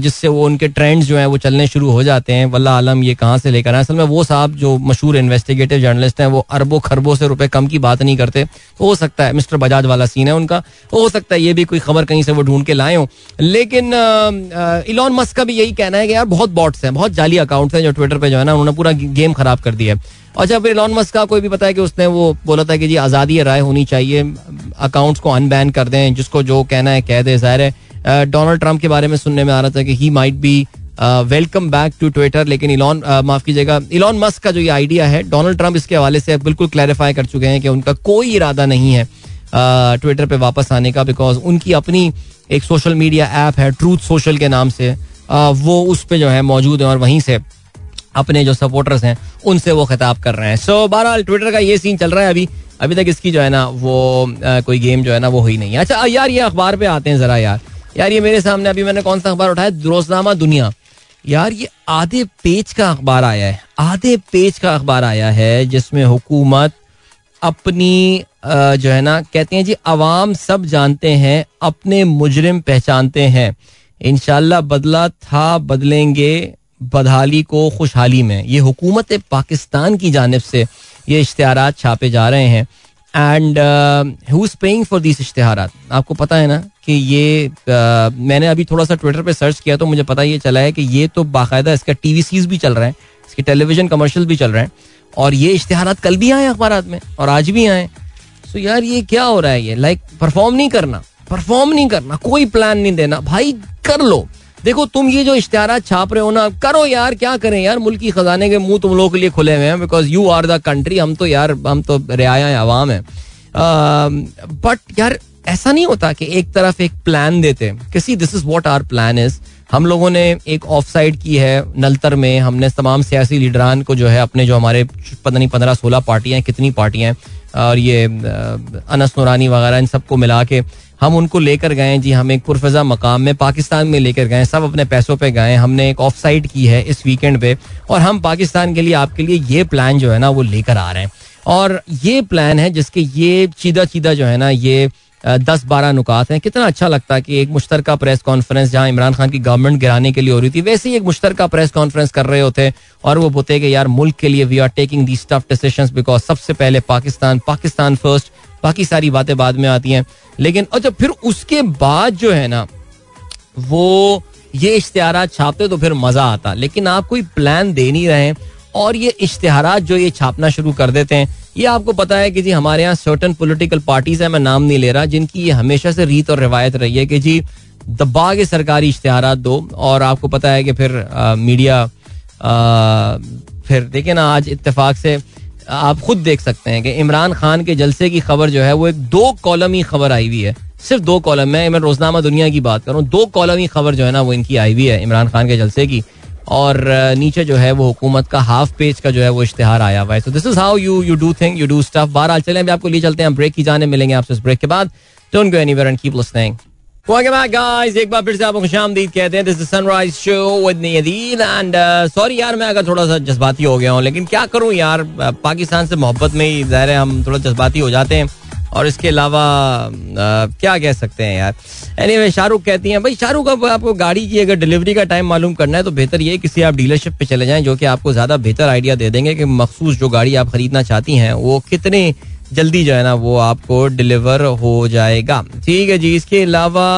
[SPEAKER 1] जिससे वो उनके ट्रेंड्स जो हैं, वो चलने शुरू हो जाते हैं। वल्ला आलम, ये कहाँ से लेकर आए? असल में वो साहब जो मशहूर इन्वेस्टिगेटिव जर्नलिस्ट हैं, वो अरबों खरबों से रुपए कम की बात नहीं करते। हो सकता है, मिस्टर बजाज वाला सीन है उनका। हो सकता है ये भी कोई खबर कहीं से वो ढूंढ के लाए हो। लेकिन इलॉन मस्क का भी यही कहना है कि यार, बहुत बॉट्स हैं, बहुत जाली अकाउंट्स हैं जो ट्विटर पर जो है ना, उन्होंने पूरा गेम खराब कर दिया है। और जब इलॉन मस्क का कोई भी पता है कि उसने वो बोला था कि जी, आज़ादी राय होनी चाहिए अकाउंट्स को अनबैन कर दें, जिसको जो कहना है कह दे, ज़ाहिर है। डोनाल्ड ट्रंप के बारे में सुनने में आ रहा था कि he might be welcome back to Twitter लेकिन इलॉन माफ़ कीजिएगा इलॉन मस्क का जो ये आइडिया है डोनाल्ड ट्रंप इसके हवाले से बिल्कुल क्लैरिफाई कर चुके हैं कि उनका कोई इरादा नहीं है ट्विटर पे वापस आने का बिकॉज़ उनकी अपनी एक सोशल मीडिया ऐप है ट्रूथ सोशल के नाम से वो उस पर जो है मौजूद है और वहीं से अपने जो सपोर्टर्स हैं, उनसे वो खिताब कर रहे हैं। सो बहरहाल ट्विटर का ये सीन चल रहा है अभी अभी तक इसकी जो है ना, वो कोई गेम जो है ना, वो हुई नहीं है। अच्छा यार, ये अखबार पे आते हैं जरा यार। यार, ये मेरे सामने अभी मैंने कौन सा अखबार उठाया? रोजनामा दुनिया। यार, ये आधे पेज का अखबार आया है। आधे पेज का अखबार आया है, जिसमें हुकूमत अपनी जो है ना, कहते हैं जी, अवाम सब जानते हैं, अपने मुजरिम पहचानते हैं। इनशाला बदला था, बदलेंगे बदहाली को खुशहाली में। ये हुकूमत पाकिस्तान की जानब से ये इश्तहार छापे जा रहे हैं। And who is paying for this इश्तहार आपको पता है ना कि ये uh, मैंने अभी थोड़ा सा ट्विटर पे सर्च किया तो मुझे पता ये चला है कि ये तो बाकायदा इसका टीवी सीज भी चल रहे हैं इसके टेलीविज़न कमर्शियल भी चल रहे हैं और ये इश्तहार कल भी आए अखबार में और आज भी आए। सो यार ये क्या हो रहा है ये? लाइक like, परफॉर्म नहीं करना परफॉर्म नहीं करना कोई प्लान नहीं देना। भाई कर लो। देखो, तुम ये जो इश्तेहार छाप रहे हो ना करो यार, क्या करें यार, मुल्क की खजाने के मुँह तुम लोगों के लिए खुले हुए हैं because you are the country हम तो यार, हम तो रियाया आवाम है। बट यार, ऐसा नहीं होता कि एक तरफ़ एक प्लान देते किसी this is what our plan is हम लोगों ने एक ऑफ़ साइड की है नलतर में, हमने तमाम सियासी लीडरान को जो है, अपने जो हमारे पता नहीं पंद्रह सोलह पार्टियाँ कितनी पार्टियाँ और ये अनस नुरानी वगैरह, इन सबको मिला के हम उनको लेकर गए जी, हम एक पुरफजा मकाम में पाकिस्तान में लेकर गए, सब अपने पैसों पे गए, हमने एक ऑफ़ साइड की है इस वीकेंड पे, और हम पाकिस्तान के लिए आपके लिए ये प्लान जो है ना, वो लेकर आ रहे हैं। और ये प्लान है जिसके ये चीदा चीदा जो है ना, ये दस बारह नुकात हैं। कितना अच्छा लगता है कि एक मुश्तर प्रेस कॉन्फ्रेंस जहाँ इमरान खान की गवर्नमेंट गिराने के लिए हो रही थी, वैसे ही एक मुश्तर प्रेस कॉन्फ्रेंस कर रहे होते, और वो बोलते कि यार, मुल्क के लिए we are taking the tough decisions because सबसे पहले पाकिस्तान पाकिस्तान फ़र्स्ट बाकी सारी बातें बाद में आती हैं। लेकिन अच्छा फिर उसके बाद जो है ना वो ये इश्तेहार छापते तो फिर मज़ा आता। लेकिन आप कोई प्लान दे नहीं रहे और ये इश्तेहार जो ये छापना शुरू कर देते हैं ये आपको पता है कि जी हमारे यहाँ सर्टन पोलिटिकल पार्टीज़ है मैं नाम नहीं ले रहा जिनकी ये हमेशा से रीत और रिवायत रही है कि जी दबा के सरकारी इश्तेहार दो। और आपको पता है कि फिर आ, मीडिया आ, फिर देखिए ना आज इतफाक से आप खुद देख सकते हैं कि इमरान खान के जलसे की खबर जो है, वो एक दो कॉलम ही खबर आई हुई है। सिर्फ़ दो कॉलम, में मैं रोजनामा दुनिया की बात करूँ, दो कॉलम ही खबर जो है ना, वो इनकी आई हुई है, इमरान खान के जलसे की। और नीचे जो है, वो हुकूमत का हाफ़ पेज का जो है, वो इश्तेहार आया हुआ है। तो this is how you you do think you do stuff बारह चले, अभी आपको लिए चलते हैं ब्रेक की जाने मिलेंगे आपसे इस ब्रेक के बाद। Don't go anywhere and keep listening. एक बार फिर से आपको खुशामदीद कहते हैं। This is Sunrise Show with Adeel and sorry यार मैं अगर थोड़ा सा जज्बाती हो गया हूँ लेकिन क्या करूँ यार? पाकिस्तान से मोहब्बत में ही ज़ाहिर है हम थोड़ा जज्बाती हो जाते हैं। और इसके अलावा क्या कह सकते हैं यार? एनी anyway, शाहरुख कहती हैं भाई शाहरुख अब आपको गाड़ी की अगर डिलीवरी का टाइम मालूम करना है तो बेहतर ये किसी आप डीलरशिप पे चले जाएँ जो कि आपको ज़्यादा बेहतर आइडिया दे देंगे कि मखसूस जो गाड़ी आप खरीदना चाहती हैं वो कितने जल्दी जो है ना वो आपको डिलीवर हो जाएगा। ठीक है जी, इसके अलावा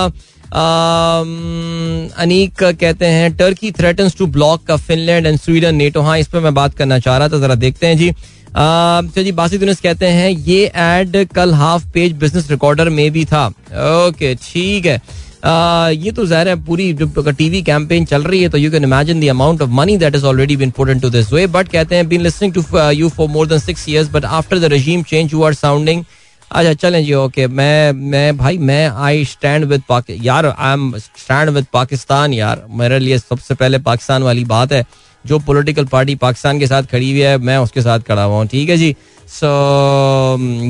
[SPEAKER 1] अनीक कहते हैं टर्की थ्रेटन्स टू ब्लॉक का फिनलैंड एंड स्वीडन नेटो हाँ इस पर मैं बात करना चाह रहा था, जरा देखते हैं जी। तो जी बासी दुनिस कहते हैं, ये एड कल हाफ़ पेज बिज़नेस रिकॉर्डर में भी था। ओके, ठीक है। ये तो ज़ाहिर है पूरी जो टीवी कैंपेन चल रही है तो you can imagine the amount of money that is already been put into this way but कहते हैं been listening to you for more than six years but after the regime change you are sounding अच्छा चलें जी okay मैं मैं, भाई, मैं I stand with यार I am stand with Pakistan, यार, मेरे लिए सबसे पहले पाकिस्तान वाली बात है। जो पॉलिटिकल पार्टी पाकिस्तान के साथ खड़ी हुई है, मैं उसके साथ खड़ा हुआ हूँ, ठीक है जी? सो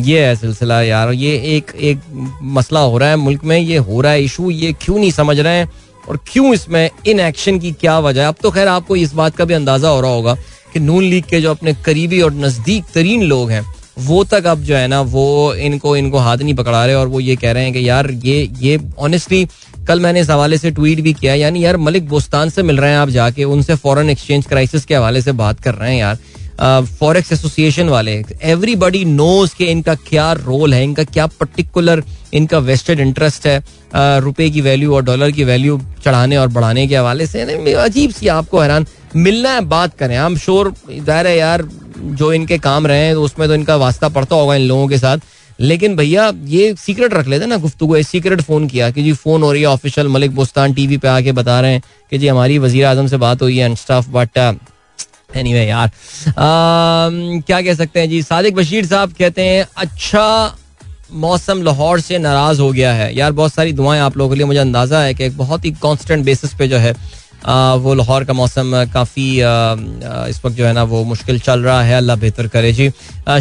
[SPEAKER 1] ये है सिलसिला यार, ये एक एक मसला हो रहा है मुल्क में, ये हो रहा है इशू ये क्यों नहीं समझ रहे हैं? और क्यों इसमें इन एक्शन की क्या वजह है? अब तो खैर आपको इस बात का भी अंदाज़ा हो रहा होगा कि नून लीग के जो अपने करीबी और नज़दीक तरीन लोग हैं, वो तक अब जो है ना, वो इनको इनको हाथ नहीं पकड़ा रहे और वो ये कह रहे हैं कि यार ये ये ऑनेस्टली कल मैंने इस हवाले से ट्वीट भी किया, यानी यार मलिक बोस्तान से मिल रहे हैं आप जाके, उनसे फॉरेन एक्सचेंज क्राइसिस के हवाले से बात कर रहे हैं यार। फॉरेक्स एसोसिएशन वाले एवरीबडी नोज़ के इनका क्या रोल है, इनका क्या पर्टिकुलर इनका वेस्टेड इंटरेस्ट है रुपए की वैल्यू और डॉलर की वैल्यू चढ़ाने और बढ़ाने के हवाले से अजीब सी आपको हैरान, मिलना है, बात करें। हम श्योर ज़ाहिर है यार, जो इनके काम रहे हैं, उसमें तो इनका वास्ता पड़ता होगा इन लोगों के साथ। लेकिन भैया, ये सीक्रेट रख लेते ना गुफ्तु सीक्रेट फ़ोन किया कि जी फ़ोन हो रही है ऑफिशियल मलिक बुस्तान टीवी पे आके बता रहे हैं कि जी हमारी वज़ीर आज़म से बात हुई है एंड स्टफ़ बट एनीवे यार क्या कह सकते हैं जी? सादिक बशीर साहब कहते हैं अच्छा मौसम लाहौर से नाराज़ हो गया है। यार, बहुत सारी दुआएँ आप लोगों के लिए, मुझे अंदाज़ा है कि एक बहुत ही कांस्टेंट बेसिस पे जो है वो लाहौर का मौसम काफ़ी इस वक्त जो है ना वो मुश्किल चल रहा है। अल्लाह बेहतर करे। जी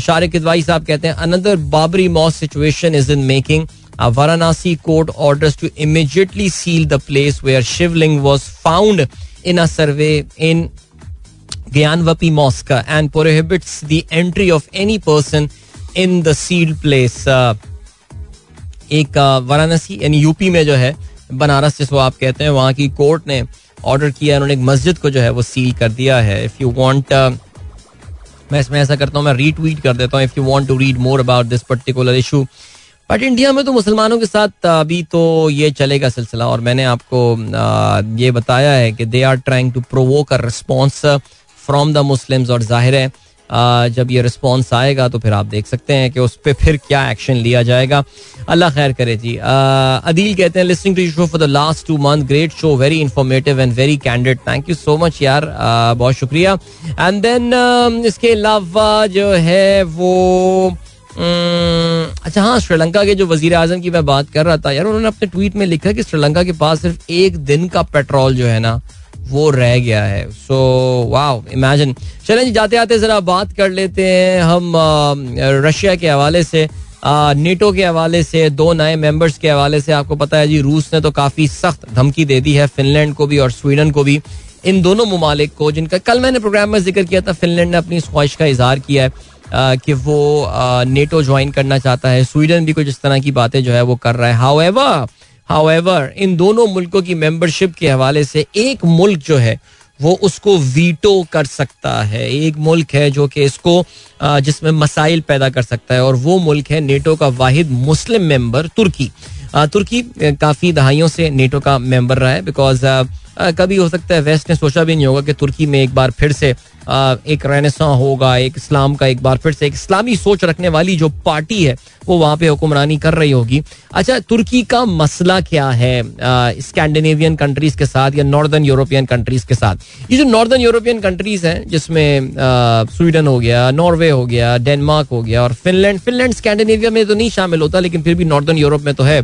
[SPEAKER 1] शारिक इदवाई साहब कहते हैं another Babri mosque situation is in making Varanasi court orders to immediately seal the place where Shivling was found in a survey in Gyanvapi mosque and prohibits the entry of any person in the sealed place एक वाराणसी यानी UP में जो है बनारस जिसको आप कहते हैं, वहाँ की कोर्ट ने ऑर्डर किया है, उन्होंने एक मस्जिद को जो है वो सील कर दिया है। इफ़ यू वांट मैं इसमें ऐसा करता हूँ, मैं रीट्वीट कर देता हूँ if you want to read more about this particular issue but India में तो मुसलमानों के साथ अभी तो ये चलेगा सिलसिला, और मैंने आपको ये बताया है कि they are trying to provoke a response from the Muslims और ज़ाहिर है जब ये रिस्पॉन्स आएगा तो फिर आप देख सकते हैं कि उस पर फिर क्या एक्शन लिया जाएगा। अल्लाह खैर करे जी। अदील कहते हैं listening to show for the last two month great show very informative and very candid thank you so much यार बहुत शुक्रिया। एंड देन इसके अलावा जो है वो अच्छा हाँ श्रीलंका के जो वज़ीर आज़म की मैं बात कर रहा था, यार उन्होंने अपने ट्वीट में लिखा कि श्रीलंका के पास सिर्फ़ एक दिन का पेट्रोल जो है ना वो रह गया है। सो वाओ इमेजिन चलें जी, जाते आते जरा बात कर लेते हैं हम रशिया के हवाले से नेटो के हवाले से, दो नए मेंबर्स के हवाले से। आपको पता है जी, रूस ने तो काफ़ी सख्त धमकी दे दी है फिनलैंड को भी और स्वीडन को भी। इन दोनों ममालिक को, जिनका कल मैंने प्रोग्राम में ज़िक्र किया था, फिनलैंड ने अपनी ख्वाहिश का इजहार किया है कि वो नेटो ज्वाइन करना चाहता है। स्वीडन भी कुछ इस तरह की बातें जो है वो कर रहा है। हाउ हाउएवर इन दोनों मुल्कों की मेंबरशिप के हवाले से एक मुल्क जो है, वो उसको वीटो कर सकता है। एक मुल्क है जो कि इसको जिसमें मसाइल पैदा कर सकता है और वो मुल्क है नेटो का वाहिद मुस्लिम मेंबर तुर्की। तुर्की काफ़ी दहाइयों से नेटो का मेंबर रहा है बिकॉज़ कभी हो सकता है वेस्ट ने सोचा भी नहीं होगा कि तुर्की में एक बार फिर से एक रेनेसा होगा, एक इस्लाम का एक बार फिर से एक इस्लामी सोच रखने वाली जो पार्टी है, वो वहाँ पे हुक्मरानी कर रही होगी। अच्छा तुर्की का मसला क्या है स्कैंडिनेवियन कंट्रीज़ के साथ या नॉर्दर्न यूरोपियन कंट्रीज़ के साथ? ये जो नॉर्दर्न यूरोपियन कंट्रीज़ हैं, जिसमें स्वीडन हो गया, नॉर्वे हो गया, डेनमार्क हो गया और फिनलैंड फिनलैंड स्कैंडिनेविया में तो नहीं शामिल होता, लेकिन फिर भी नॉर्दर्न यूरोप में तो है।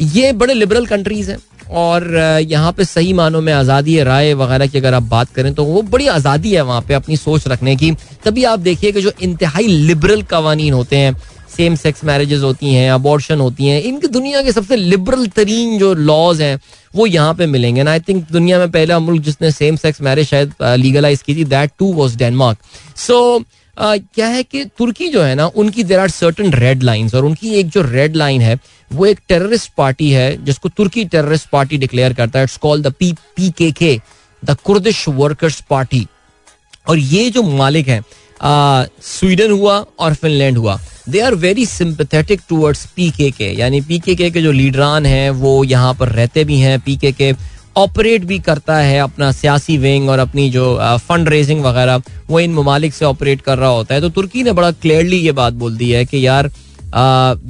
[SPEAKER 1] ये बड़े लिबरल कंट्रीज़ हैं। और यहाँ पे सही मानों में आज़ादी राय वगैरह की अगर आप बात करें तो वो बड़ी आज़ादी है वहाँ पे अपनी सोच रखने की। तभी आप देखिए कि जो इंतहाई लिबरल कवानीन होते हैं सेम सेक्स मैरिजेस होती हैं अबॉर्शन होती हैं, इनकी दुनिया के सबसे लिबरल तरीन जो लॉज हैं, वो यहाँ पे मिलेंगे। ना आई थिंक दुनिया में पहला मुल्क जिसने सेम सेक्स मैरिज शायद लीगलाइज की थी that too was Denmark so क्या है कि तुर्की जो है ना, उनकी there are certain red lines और उनकी एक जो रेड लाइन है वो एक टेररिस्ट पार्टी है, जिसको तुर्की टेररिस्ट पार्टी डिक्लेयर करता है। It's called the P P K K the Kurdish workers party और ये जो मालिक हैं स्वीडन हुआ और फिनलैंड हुआ। They are very sympathetic towards P K K यानी पी के के जो लीडरान हैं, वो यहाँ पर रहते भी हैं। पी के के ऑपरेट भी करता है अपना सियासी विंग और अपनी जो फंड रेजिंग वगैरह, वो इन ममालिक से ऑपरेट कर रहा होता है। तो तुर्की ने बड़ा क्लियरली ये बात बोल दी है कि यार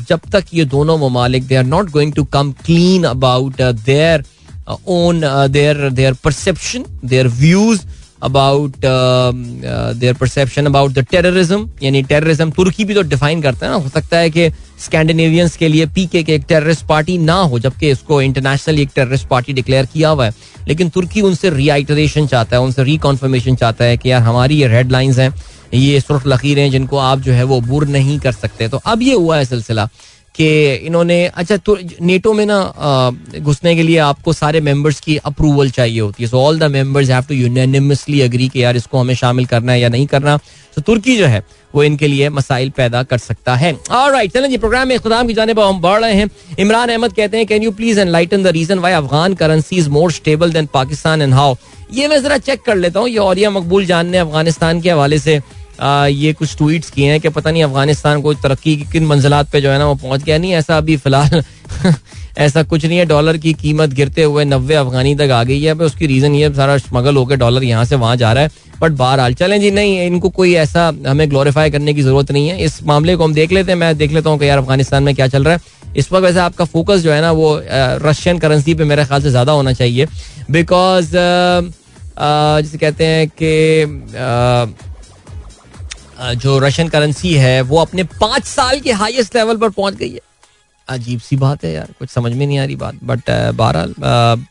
[SPEAKER 1] जब तक ये दोनों ममालिक they are not going to come clean about their own their their perception their views about their perception about the terrorism यानी टेररिज्म तुर्की भी तो डिफाइन करता है ना। हो सकता है कि स्कैंडिनेवियंस के लिए पीके के एक टेररिस्ट पार्टी ना हो, जबकि इसको इंटरनेशनली एक टेररिस्ट पार्टी डिक्लेयर किया हुआ है। लेकिन तुर्की उनसे रीआइटरेशन चाहता है, उनसे रिकॉन्फर्मेशन चाहता है कि यार हमारी ये रेड लाइंस हैं। ये सुर्ख लकीरें जिनको आप जो है वो बुर नहीं कर सकते। तो अब ये हुआ है सिलसिला कि इन्होंने अच्छा तो नेटो में ना घुसने के लिए आपको सारे मेंबर्स की अप्रूवल चाहिए होती है। So all the members have to unanimously agree कि यार इसको हमें शामिल करना है या नहीं करना। तो तुर्की जो है, वो इनके लिए मसाइल पैदा कर सकता है। राइट चलें जी प्रोग्राम में खुदाम की जाने पर हम बढ़ रहे हैं। इमरान अहमद कहते हैं can you please enlighten the reason why Afghan currency is more stable than Pakistan and how ये मैं जरा चेक कर लेता हूँ, ये और मकबूल जान ने अफ़गानिस्तान के हवाले से। ये कुछ ट्वीट्स किए हैं कि पता नहीं अफ़गानिस्तान को तरक्की की किन मंजिलात पे जो है ना वो पहुँच गया नहीं, ऐसा अभी फ़िलहाल ऐसा कुछ नहीं है। डॉलर की कीमत गिरते हुए नब्बे अफगानी तक आ गई है। उसकी रीजन ये सारा स्मगल होकर डॉलर यहाँ से वहाँ जा रहा है। बट बहरहाल, चलें जी, नहीं, इनको कोई ऐसा हमें ग्लोरीफाई करने की ज़रूरत नहीं है। इस मामले को हम देख लेते हैं। मैं देख लेता हूँ कि यार अफ़गानिस्तान में क्या चल रहा है। इस वक्त वैसे आपका फोकस जो है ना वो रशियन करेंसी पे मेरे ख्याल से ज़्यादा होना चाहिए। बिकॉज़ जैसे कहते हैं कि जो रशियन करेंसी है, वो अपने पाँच साल के हाईएस्ट लेवल पर पहुँच गई है। अजीब सी बात है यार, कुछ समझ में नहीं आ रही बात बट बहरहाल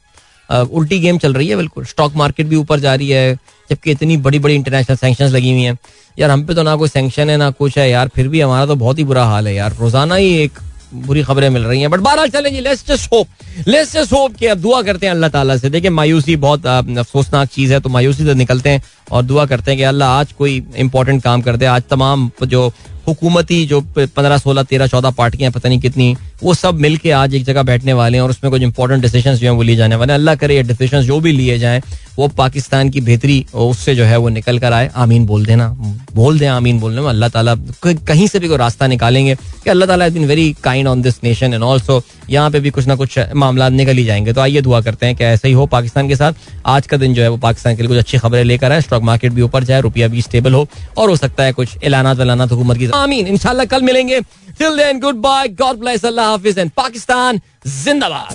[SPEAKER 1] उल्टी गेम चल रही है बिल्कुल। स्टॉक मार्केट भी ऊपर जा रही है, जबकि इतनी बड़ी बड़ी इंटरनेशनल सेंक्शन लगी हुई हैं। यार, हम पे तो ना कोई सेंक्शन है, ना कुछ है, यार, फिर भी हमारा तो बहुत ही बुरा हाल है यार। रोज़ाना ही एक बुरी खबरें मिल रही हैं। बट बहरहाल चलें जी let's just hope let's just hope कि अब दुआ करते हैं अल्लाह ताला से। देखिए, मायूसी बहुत अफसोसनाक चीज़ है तो मायूसी से निकलते हैं और दुआ करते हैं कि अल्लाह आज कोई इंपॉर्टेंट काम कर दे। आज तमाम जो हुकूमती जो पंद्रह, सोलह, तेरह, चौदह पार्टियाँ पता नहीं कितनी, वो सब मिल के आज एक जगह बैठने वाले हैं और उसमें कुछ इंपॉर्टेंट डिसीज़न जो हैं वो लिए जाने वाले हैं। अल्लाह करे ये डिसीज़न जो भी लिए जाएँ, वो पाकिस्तान की बेहतरी उससे जो है वो निकल कर आए। आमीन बोल देना, बोल दें, आमीन बोलने में अल्लाह ताला कहीं से भी कोई रास्ता निकालेंगे। कि अल्लाह ताला been very kind on this nation and also यहाँ पे भी कुछ ना कुछ मामला निकल ही जाएँगे। तो आइए दुआ करते हैं कि ऐसा ही हो पाकिस्तान के साथ। आज का दिन जो है वो पाकिस्तान के लिए कुछ अच्छी खबरें लेकर आए। स्टॉक मार्केट भी ऊपर जाए, रुपया भी स्टेबल हो, और हो सकता है कुछ एलानात वलानात हुकूमत की आमीन। कल मिलेंगे। Till then goodbye God bless अल्लाह हाफिज। एंड पाकिस्तान जिंदाबाद।